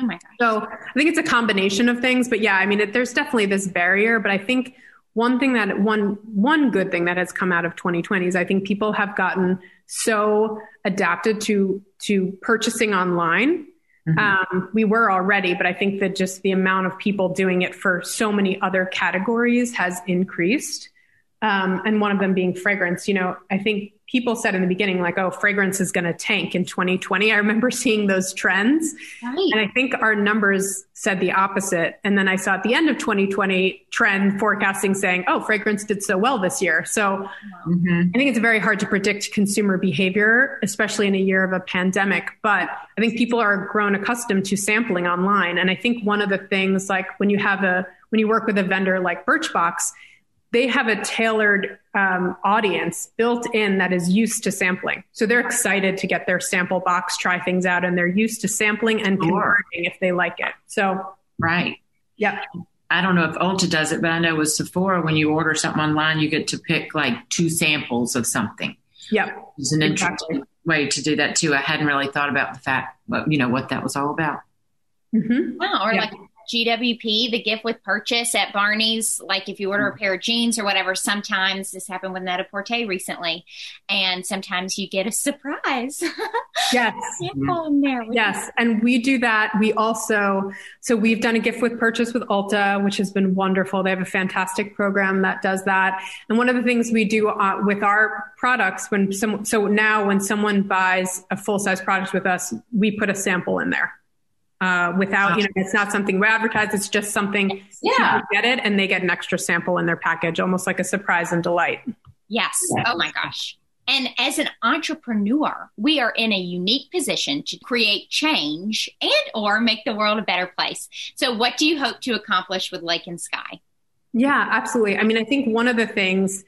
Oh my gosh. So I think it's a combination of things, but yeah, I mean, it, there's definitely this barrier, but I think one thing that one, one good thing that has come out of 2020 is I think people have gotten so adapted to, to purchasing online Mm-hmm. Um, we were already, but I think that just the amount of people doing it for so many other categories has increased. Um, and one of them being fragrance. You know, I think people said in the beginning, like, oh, fragrance is going to tank in 2020. I remember seeing those trends. Right. And I think our numbers said the opposite. And then I saw at the end of 2020 trend forecasting saying, oh, fragrance did so well this year. So mm-hmm. I think it's very hard to predict consumer behavior, especially in a year of a pandemic. But I think people are grown accustomed to sampling online. And I think one of the things, like when you have a, when you work with a vendor like Birchbox, they have a tailored um, audience built in that is used to sampling. So they're excited to get their sample box, try things out, and they're used to sampling and converting if they like it. So, right. Yeah. I don't know if Ulta does it, but I know with Sephora, when you order something online, you get to pick like two samples of something. Yep. It's an interesting way to do that too. I hadn't really thought about the fact, you know, what that was all about. Mm-hmm. Wow. Or like GWP, the gift with purchase at Barney's, like if you order a pair of jeans or whatever, sometimes this happened with Net-a-Porter recently, and sometimes you get a surprise. Yes. there yes. And we do that. We also, so we've done a gift with purchase with Ulta, which has been wonderful. They have a fantastic program that does that. And one of the things we do uh, with our products when some, so now when someone buys a full size product with us, we put a sample in there uh, without, you know, it's not something we advertise. It's just something yeah. get it and they get an extra sample in their package, almost like a surprise and delight. Yes. Oh my gosh. And as an entrepreneur, we are in a unique position to create change and or make the world a better place. So what do you hope to accomplish with Lake and Skye? Yeah, absolutely. I mean, I think one of the things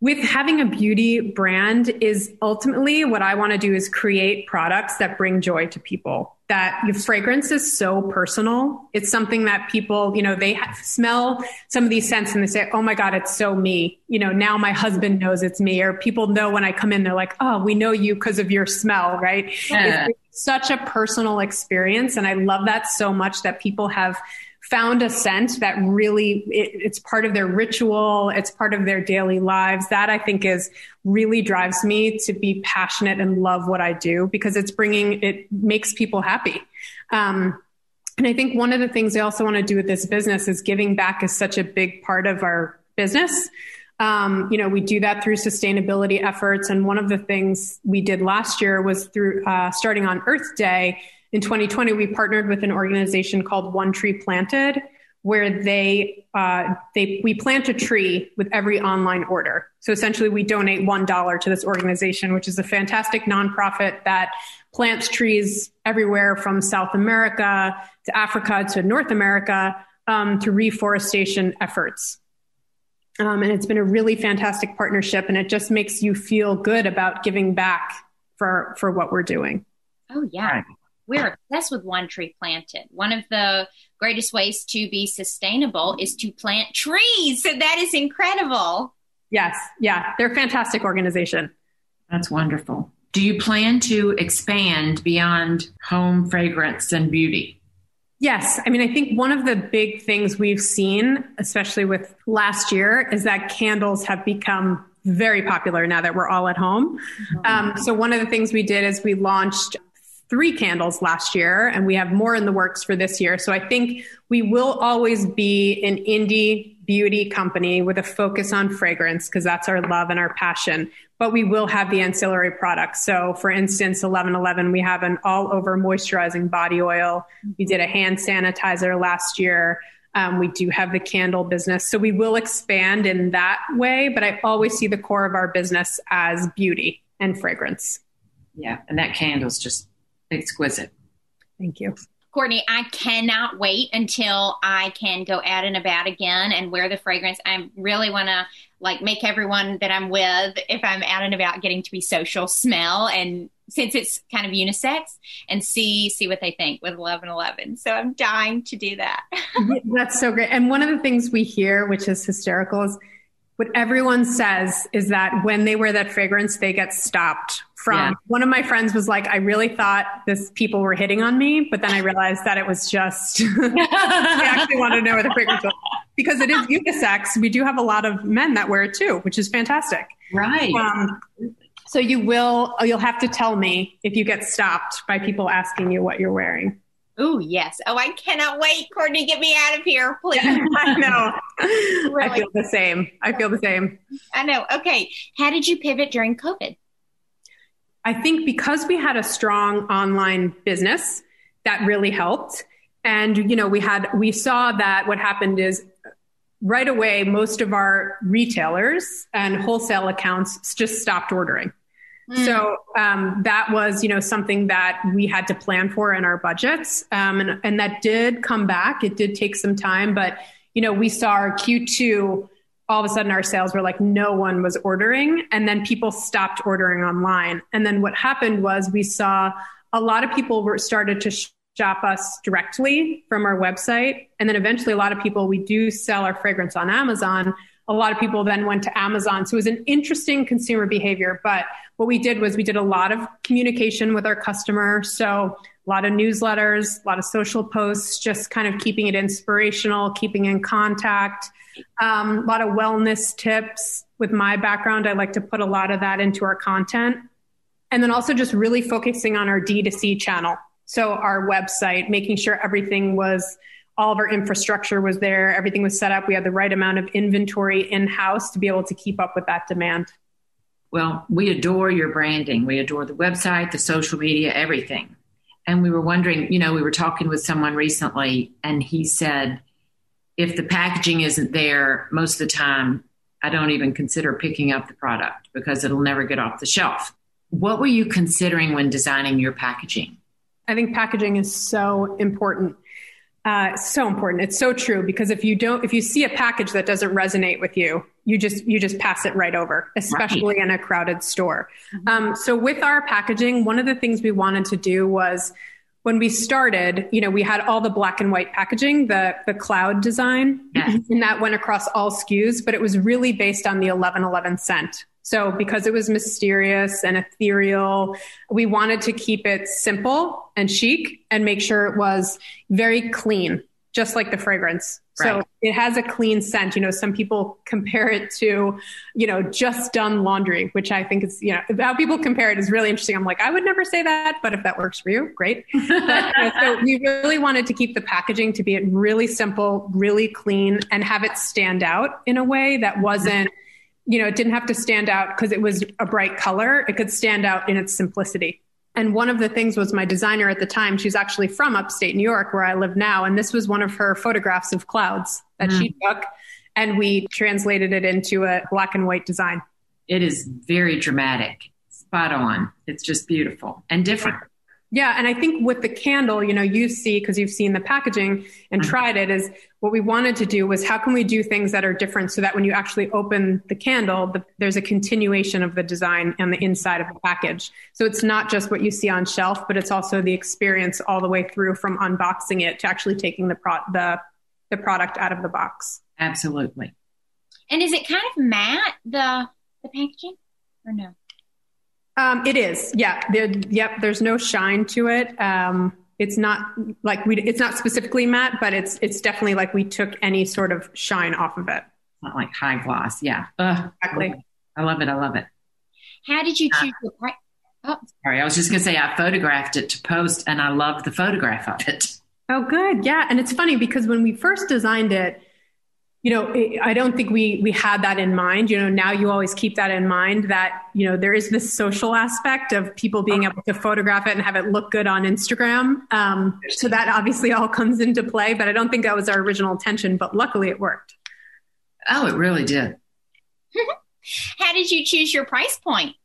with having a beauty brand is ultimately what I want to do is create products that bring joy to people. That your fragrance is so personal. It's something that people, you know, they smell some of these scents and they say, "Oh my god, it's so me." You know, now my husband knows it's me, or people know when I come in, they're like, "Oh, we know you because of your smell," right? Yeah. It's such a personal experience, and I love that so much that people have found a scent that really it, it's part of their ritual it's part of their daily lives. That i think is really drives me to be passionate and love what i do because it's bringing it makes people happy. Um, and i think one of the things i also want to do with this business is giving back is such a big part of our business. Um, you know, we do that through sustainability efforts. And one of the things we did last year was through uh, starting on Earth Day in 2020, we partnered with an organization called One Tree Planted, where they uh, they we plant a tree with every online order. So essentially, we donate one dollar to this organization, which is a fantastic nonprofit that plants trees everywhere from South America to Africa to North America um, to reforestation efforts. Um, and it's been a really fantastic partnership, and it just makes you feel good about giving back for for what we're doing. Oh yeah, we're obsessed with one tree planted. One of the greatest ways to be sustainable is to plant trees. So that is incredible. Yes. Yeah. They're a fantastic organization. That's wonderful. Do you plan to expand beyond home fragrance and beauty? Yes. I mean, I think one of the big things we've seen, especially with last year, is that candles have become very popular now that we're all at home. Mm-hmm. Um, so one of the things we did is we launched three candles last year and we have more in the works for this year. So I think we will always be an indie beauty company with a focus on fragrance because that's our love and our passion. But we will have the ancillary products. So for instance, 1111, we have an all over moisturizing body oil. We did a hand sanitizer last year. Um, we do have the candle business. So we will expand in that way, but I always see the core of our business as beauty and fragrance. Yeah. And that candle's just exquisite. Thank you. Courtney, I cannot wait until I can go out and about again and wear the fragrance. I really want to like make everyone that I'm with, if I'm out and about getting to be social, smell and since it's kind of unisex and see see what they think with 1111. So I'm dying to do that. That's so great. And one of the things we hear, which is hysterical, is what everyone says is that when they wear that fragrance, they get stopped from yeah. one of my friends was like, I really thought this people were hitting on me, but then I realized that it was just, I actually wanted to know where the fragrance was because it is unisex. We do have a lot of men that wear it too, which is fantastic. Right. Um, so you will, you'll have to tell me if you get stopped by people asking you what you're wearing. Oh, yes. Oh, I cannot wait, Courtney, get me out of here, please. I know. Really? I feel the same. I feel the same. I know. Okay. How did you pivot during COVID? I think because we had a strong online business, that really helped. And, you know, we had, we saw that what happened is right away, most of our retailers and wholesale accounts just stopped ordering. Mm. So um, that was, you know, something that we had to plan for in our budgets, um, and, and that did come back. It did take some time, but you know, we saw our Q2. All of a sudden, our sales were like no one was ordering, and then people stopped ordering online. And then what happened was we saw a lot of people were started to shop us directly from our website, and then eventually, a lot of people we do sell our fragrance on Amazon a lot of people then went to Amazon. So it was an interesting consumer behavior. But what we did was we did a lot of communication with our customer. So a lot of newsletters, a lot of social posts, just kind of keeping it inspirational, keeping in contact, um, a lot of wellness tips. With my background, I like to put a lot of that into our content. And then also just really focusing on our D2C channel. So our website, making sure everything was all of our infrastructure was there, everything was set up. We had the right amount of inventory in house to be able to keep up with that demand. Well, we adore your branding. We adore the website, the social media, everything. And we were wondering, you know, we were talking with someone recently, and he said, if the packaging isn't there, most of the time, I don't even consider picking up the product because it'll never get off the shelf. What were you considering when designing your packaging? I think packaging is so important. Uh, so important. It's so true because if you don't, if you see a package that doesn't resonate with you, you just you just pass it right over, especially right. in a crowded store. Mm-hmm. Um, so with our packaging, one of the things we wanted to do was when we started, you know, we had all the black and white packaging, the the cloud design, yes. and that went across all SKUs, but it was really based on the 1111 scent. So because it was mysterious and ethereal, we wanted to keep it simple and chic and make sure it was very clean, just like the fragrance. Right. So it has a clean scent. You know, some people compare it to, you know, just done laundry, which I think is, you know, how people compare it is really interesting. I'm like, I would never say that, but if that works for you, great. but, so we really wanted to keep the packaging to be really simple, really clean, and have it stand out in a way that wasn't you know, it didn't have to stand out because it was a bright color. It could stand out in its simplicity. And one of the things was my designer at the time, she's actually from upstate New York where I live now. And this was one of her photographs of clouds that mm. she took. And we translated it into a black and white design. It is very dramatic, spot on. It's just beautiful and different. Yeah, and I think with the candle, you know, you see because you've seen the packaging and mm-hmm. tried it is what we wanted to do was how can we do things that are different so that when you actually open the candle, the, there's a continuation of the design on the inside of the package. So it's not just what you see on shelf, but it's also the experience all the way through from unboxing it to actually taking the pro- the the product out of the box. Absolutely. And is it kind of matte the the packaging or no? Um, it is, yeah. There, yep. There's no shine to it. Um, it's not like we. It's not specifically matte, but it's it's definitely like we took any sort of shine off of it. It's not like high gloss. Yeah. Ugh, exactly. I love it. I love it. How did you choose uh, the Oh, sorry. I was just going to say I photographed it to post, and I love the photograph of it. Oh, good. Yeah, and it's funny because when we first designed it, you know, I don't think we we had that in mind. You know, now you always keep that in mind that you know there is this social aspect of people being able to photograph it and have it look good on Instagram. Um, so that obviously all comes into play. But I don't think that was our original intention. But luckily, it worked. Oh, it really did. How did you choose your price point?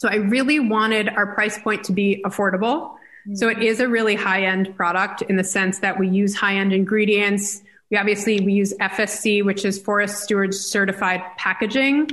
So I really wanted our price point to be affordable. Mm-hmm. So it is a really high end product in the sense that we use high end ingredients we obviously we use FSC, which is Forest Steward Certified Packaging.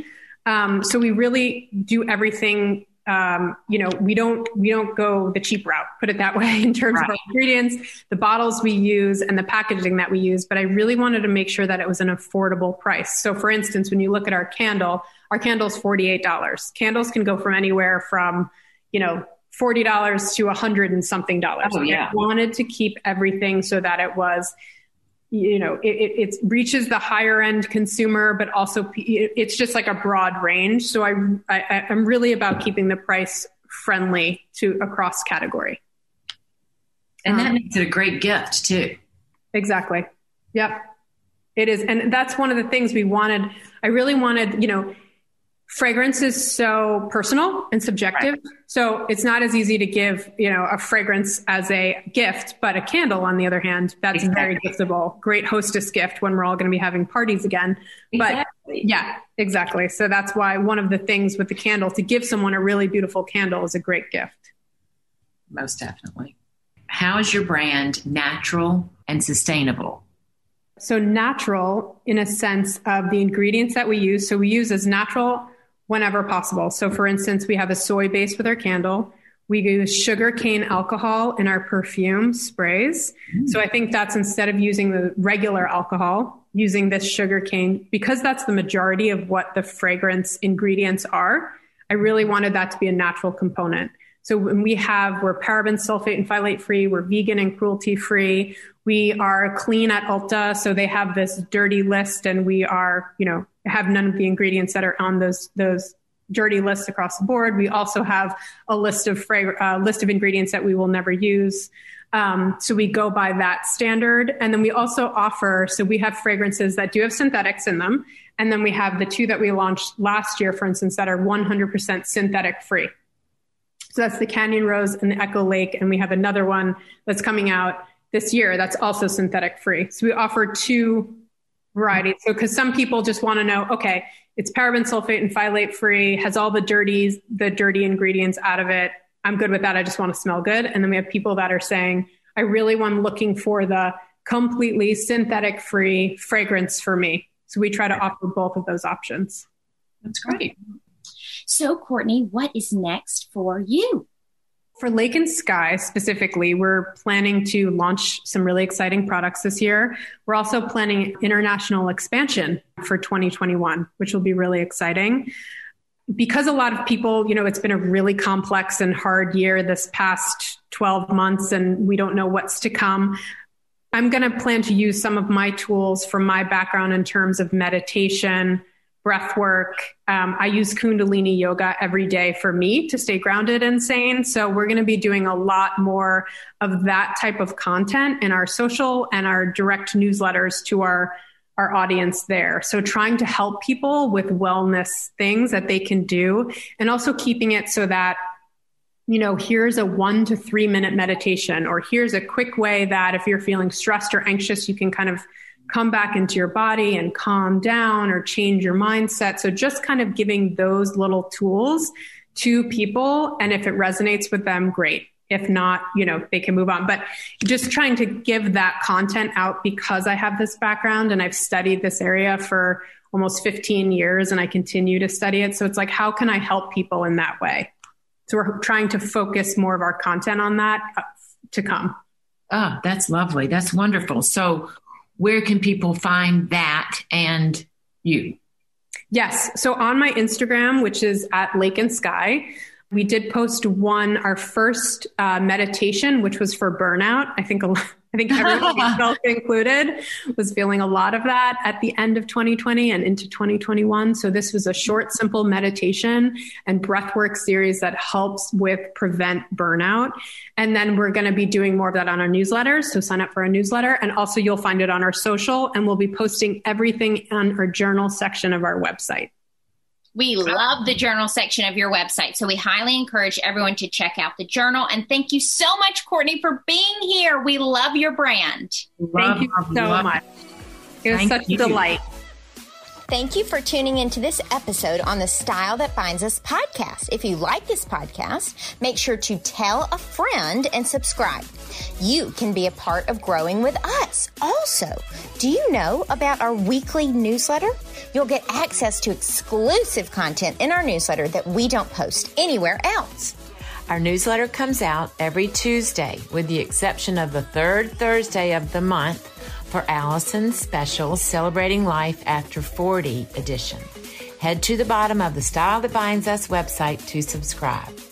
Um, so we really do everything. Um, you know, we don't we don't go the cheap route, put it that way, in terms right. of our ingredients, the bottles we use, and the packaging that we use. But I really wanted to make sure that it was an affordable price. So, for instance, when you look at our candle, our candle is forty eight dollars. Candles can go from anywhere from you know forty dollars to a hundred and something dollars. Oh, yeah. I wanted to keep everything so that it was you know, it, it, reaches the higher end consumer, but also it's just like a broad range. So I, I, I'm really about keeping the price friendly to across category. And um, that makes it a great gift too. Exactly. Yep. It is. And that's one of the things we wanted. I really wanted, you know, fragrance is so personal and subjective. Right. So it's not as easy to give, you know, a fragrance as a gift, but a candle, on the other hand, that's exactly. very giftable. Great hostess gift when we're all going to be having parties again. Exactly. But yeah, exactly. So that's why one of the things with the candle to give someone a really beautiful candle is a great gift. Most definitely. How is your brand natural and sustainable? So natural in a sense of the ingredients that we use. So we use as natural whenever possible. So for instance, we have a soy base with our candle. We use sugar cane alcohol in our perfume sprays. Mm. So I think that's instead of using the regular alcohol, using this sugar cane, because that's the majority of what the fragrance ingredients are. I really wanted that to be a natural component. So when we have, we're paraben, sulfate, and phthalate free, we're vegan and cruelty free. We are clean at Ulta, so they have this dirty list, and we are, you know, have none of the ingredients that are on those those dirty lists across the board. We also have a list of frag- uh, list of ingredients that we will never use. Um, so we go by that standard, and then we also offer. So we have fragrances that do have synthetics in them, and then we have the two that we launched last year, for instance, that are 100% synthetic free. So that's the Canyon Rose and the Echo Lake. And we have another one that's coming out this year that's also synthetic free. So we offer two varieties. So because some people just want to know, okay, it's paraben sulfate and phthalate free, has all the dirties, the dirty ingredients out of it. I'm good with that. I just want to smell good. And then we have people that are saying, I really want looking for the completely synthetic free fragrance for me. So we try to offer both of those options. That's great. So, Courtney, what is next for you? For Lake and Skye specifically, we're planning to launch some really exciting products this year. We're also planning international expansion for 2021, which will be really exciting. Because a lot of people, you know, it's been a really complex and hard year this past 12 months, and we don't know what's to come. I'm going to plan to use some of my tools from my background in terms of meditation, breath work. Um, I use Kundalini yoga every day for me to stay grounded and sane. So we're going to be doing a lot more of that type of content in our social and our direct newsletters to our our audience there. So trying to help people with wellness things that they can do and also keeping it so that you know, here's a one to three minute meditation, or here's a quick way that if you're feeling stressed or anxious, you can kind of come back into your body and calm down or change your mindset. So just kind of giving those little tools to people. And if it resonates with them, great. If not, you know, they can move on. But just trying to give that content out because I have this background and I've studied this area for almost 15 years and I continue to study it. So it's like, how can I help people in that way? So we're trying to focus more of our content on that uh, to come. Ah, that's lovely. That's wonderful. So where can people find that and you? Yes. So on my Instagram, which is at Lake and Skye, we did post one, our first uh, meditation, which was for burnout. I think a lot, I think everyone, myself included, was feeling a lot of that at the end of 2020 and into 2021. So this was a short, simple meditation and breathwork series that helps with prevent burnout. And then we're going to be doing more of that on our newsletters. So sign up for our newsletter. And also you'll find it on our social and we'll be posting everything on our journal section of our website. We love the journal section of your website. So we highly encourage everyone to check out the journal. And thank you so much, Courtney, for being here. We love your brand. Love, thank you so love. much. It was thank such you. a delight. Thank you for tuning into this episode on the Style That Binds Us podcast. If you like this podcast, make sure to tell a friend and subscribe. You can be a part of growing with us. Also, do you know about our weekly newsletter? You'll get access to exclusive content in our newsletter that we don't post anywhere else. Our newsletter comes out every Tuesday, with the exception of the third Thursday of the month for Allison's special Celebrating Life After 40 edition. Head to the bottom of the Style That Binds Us website to subscribe.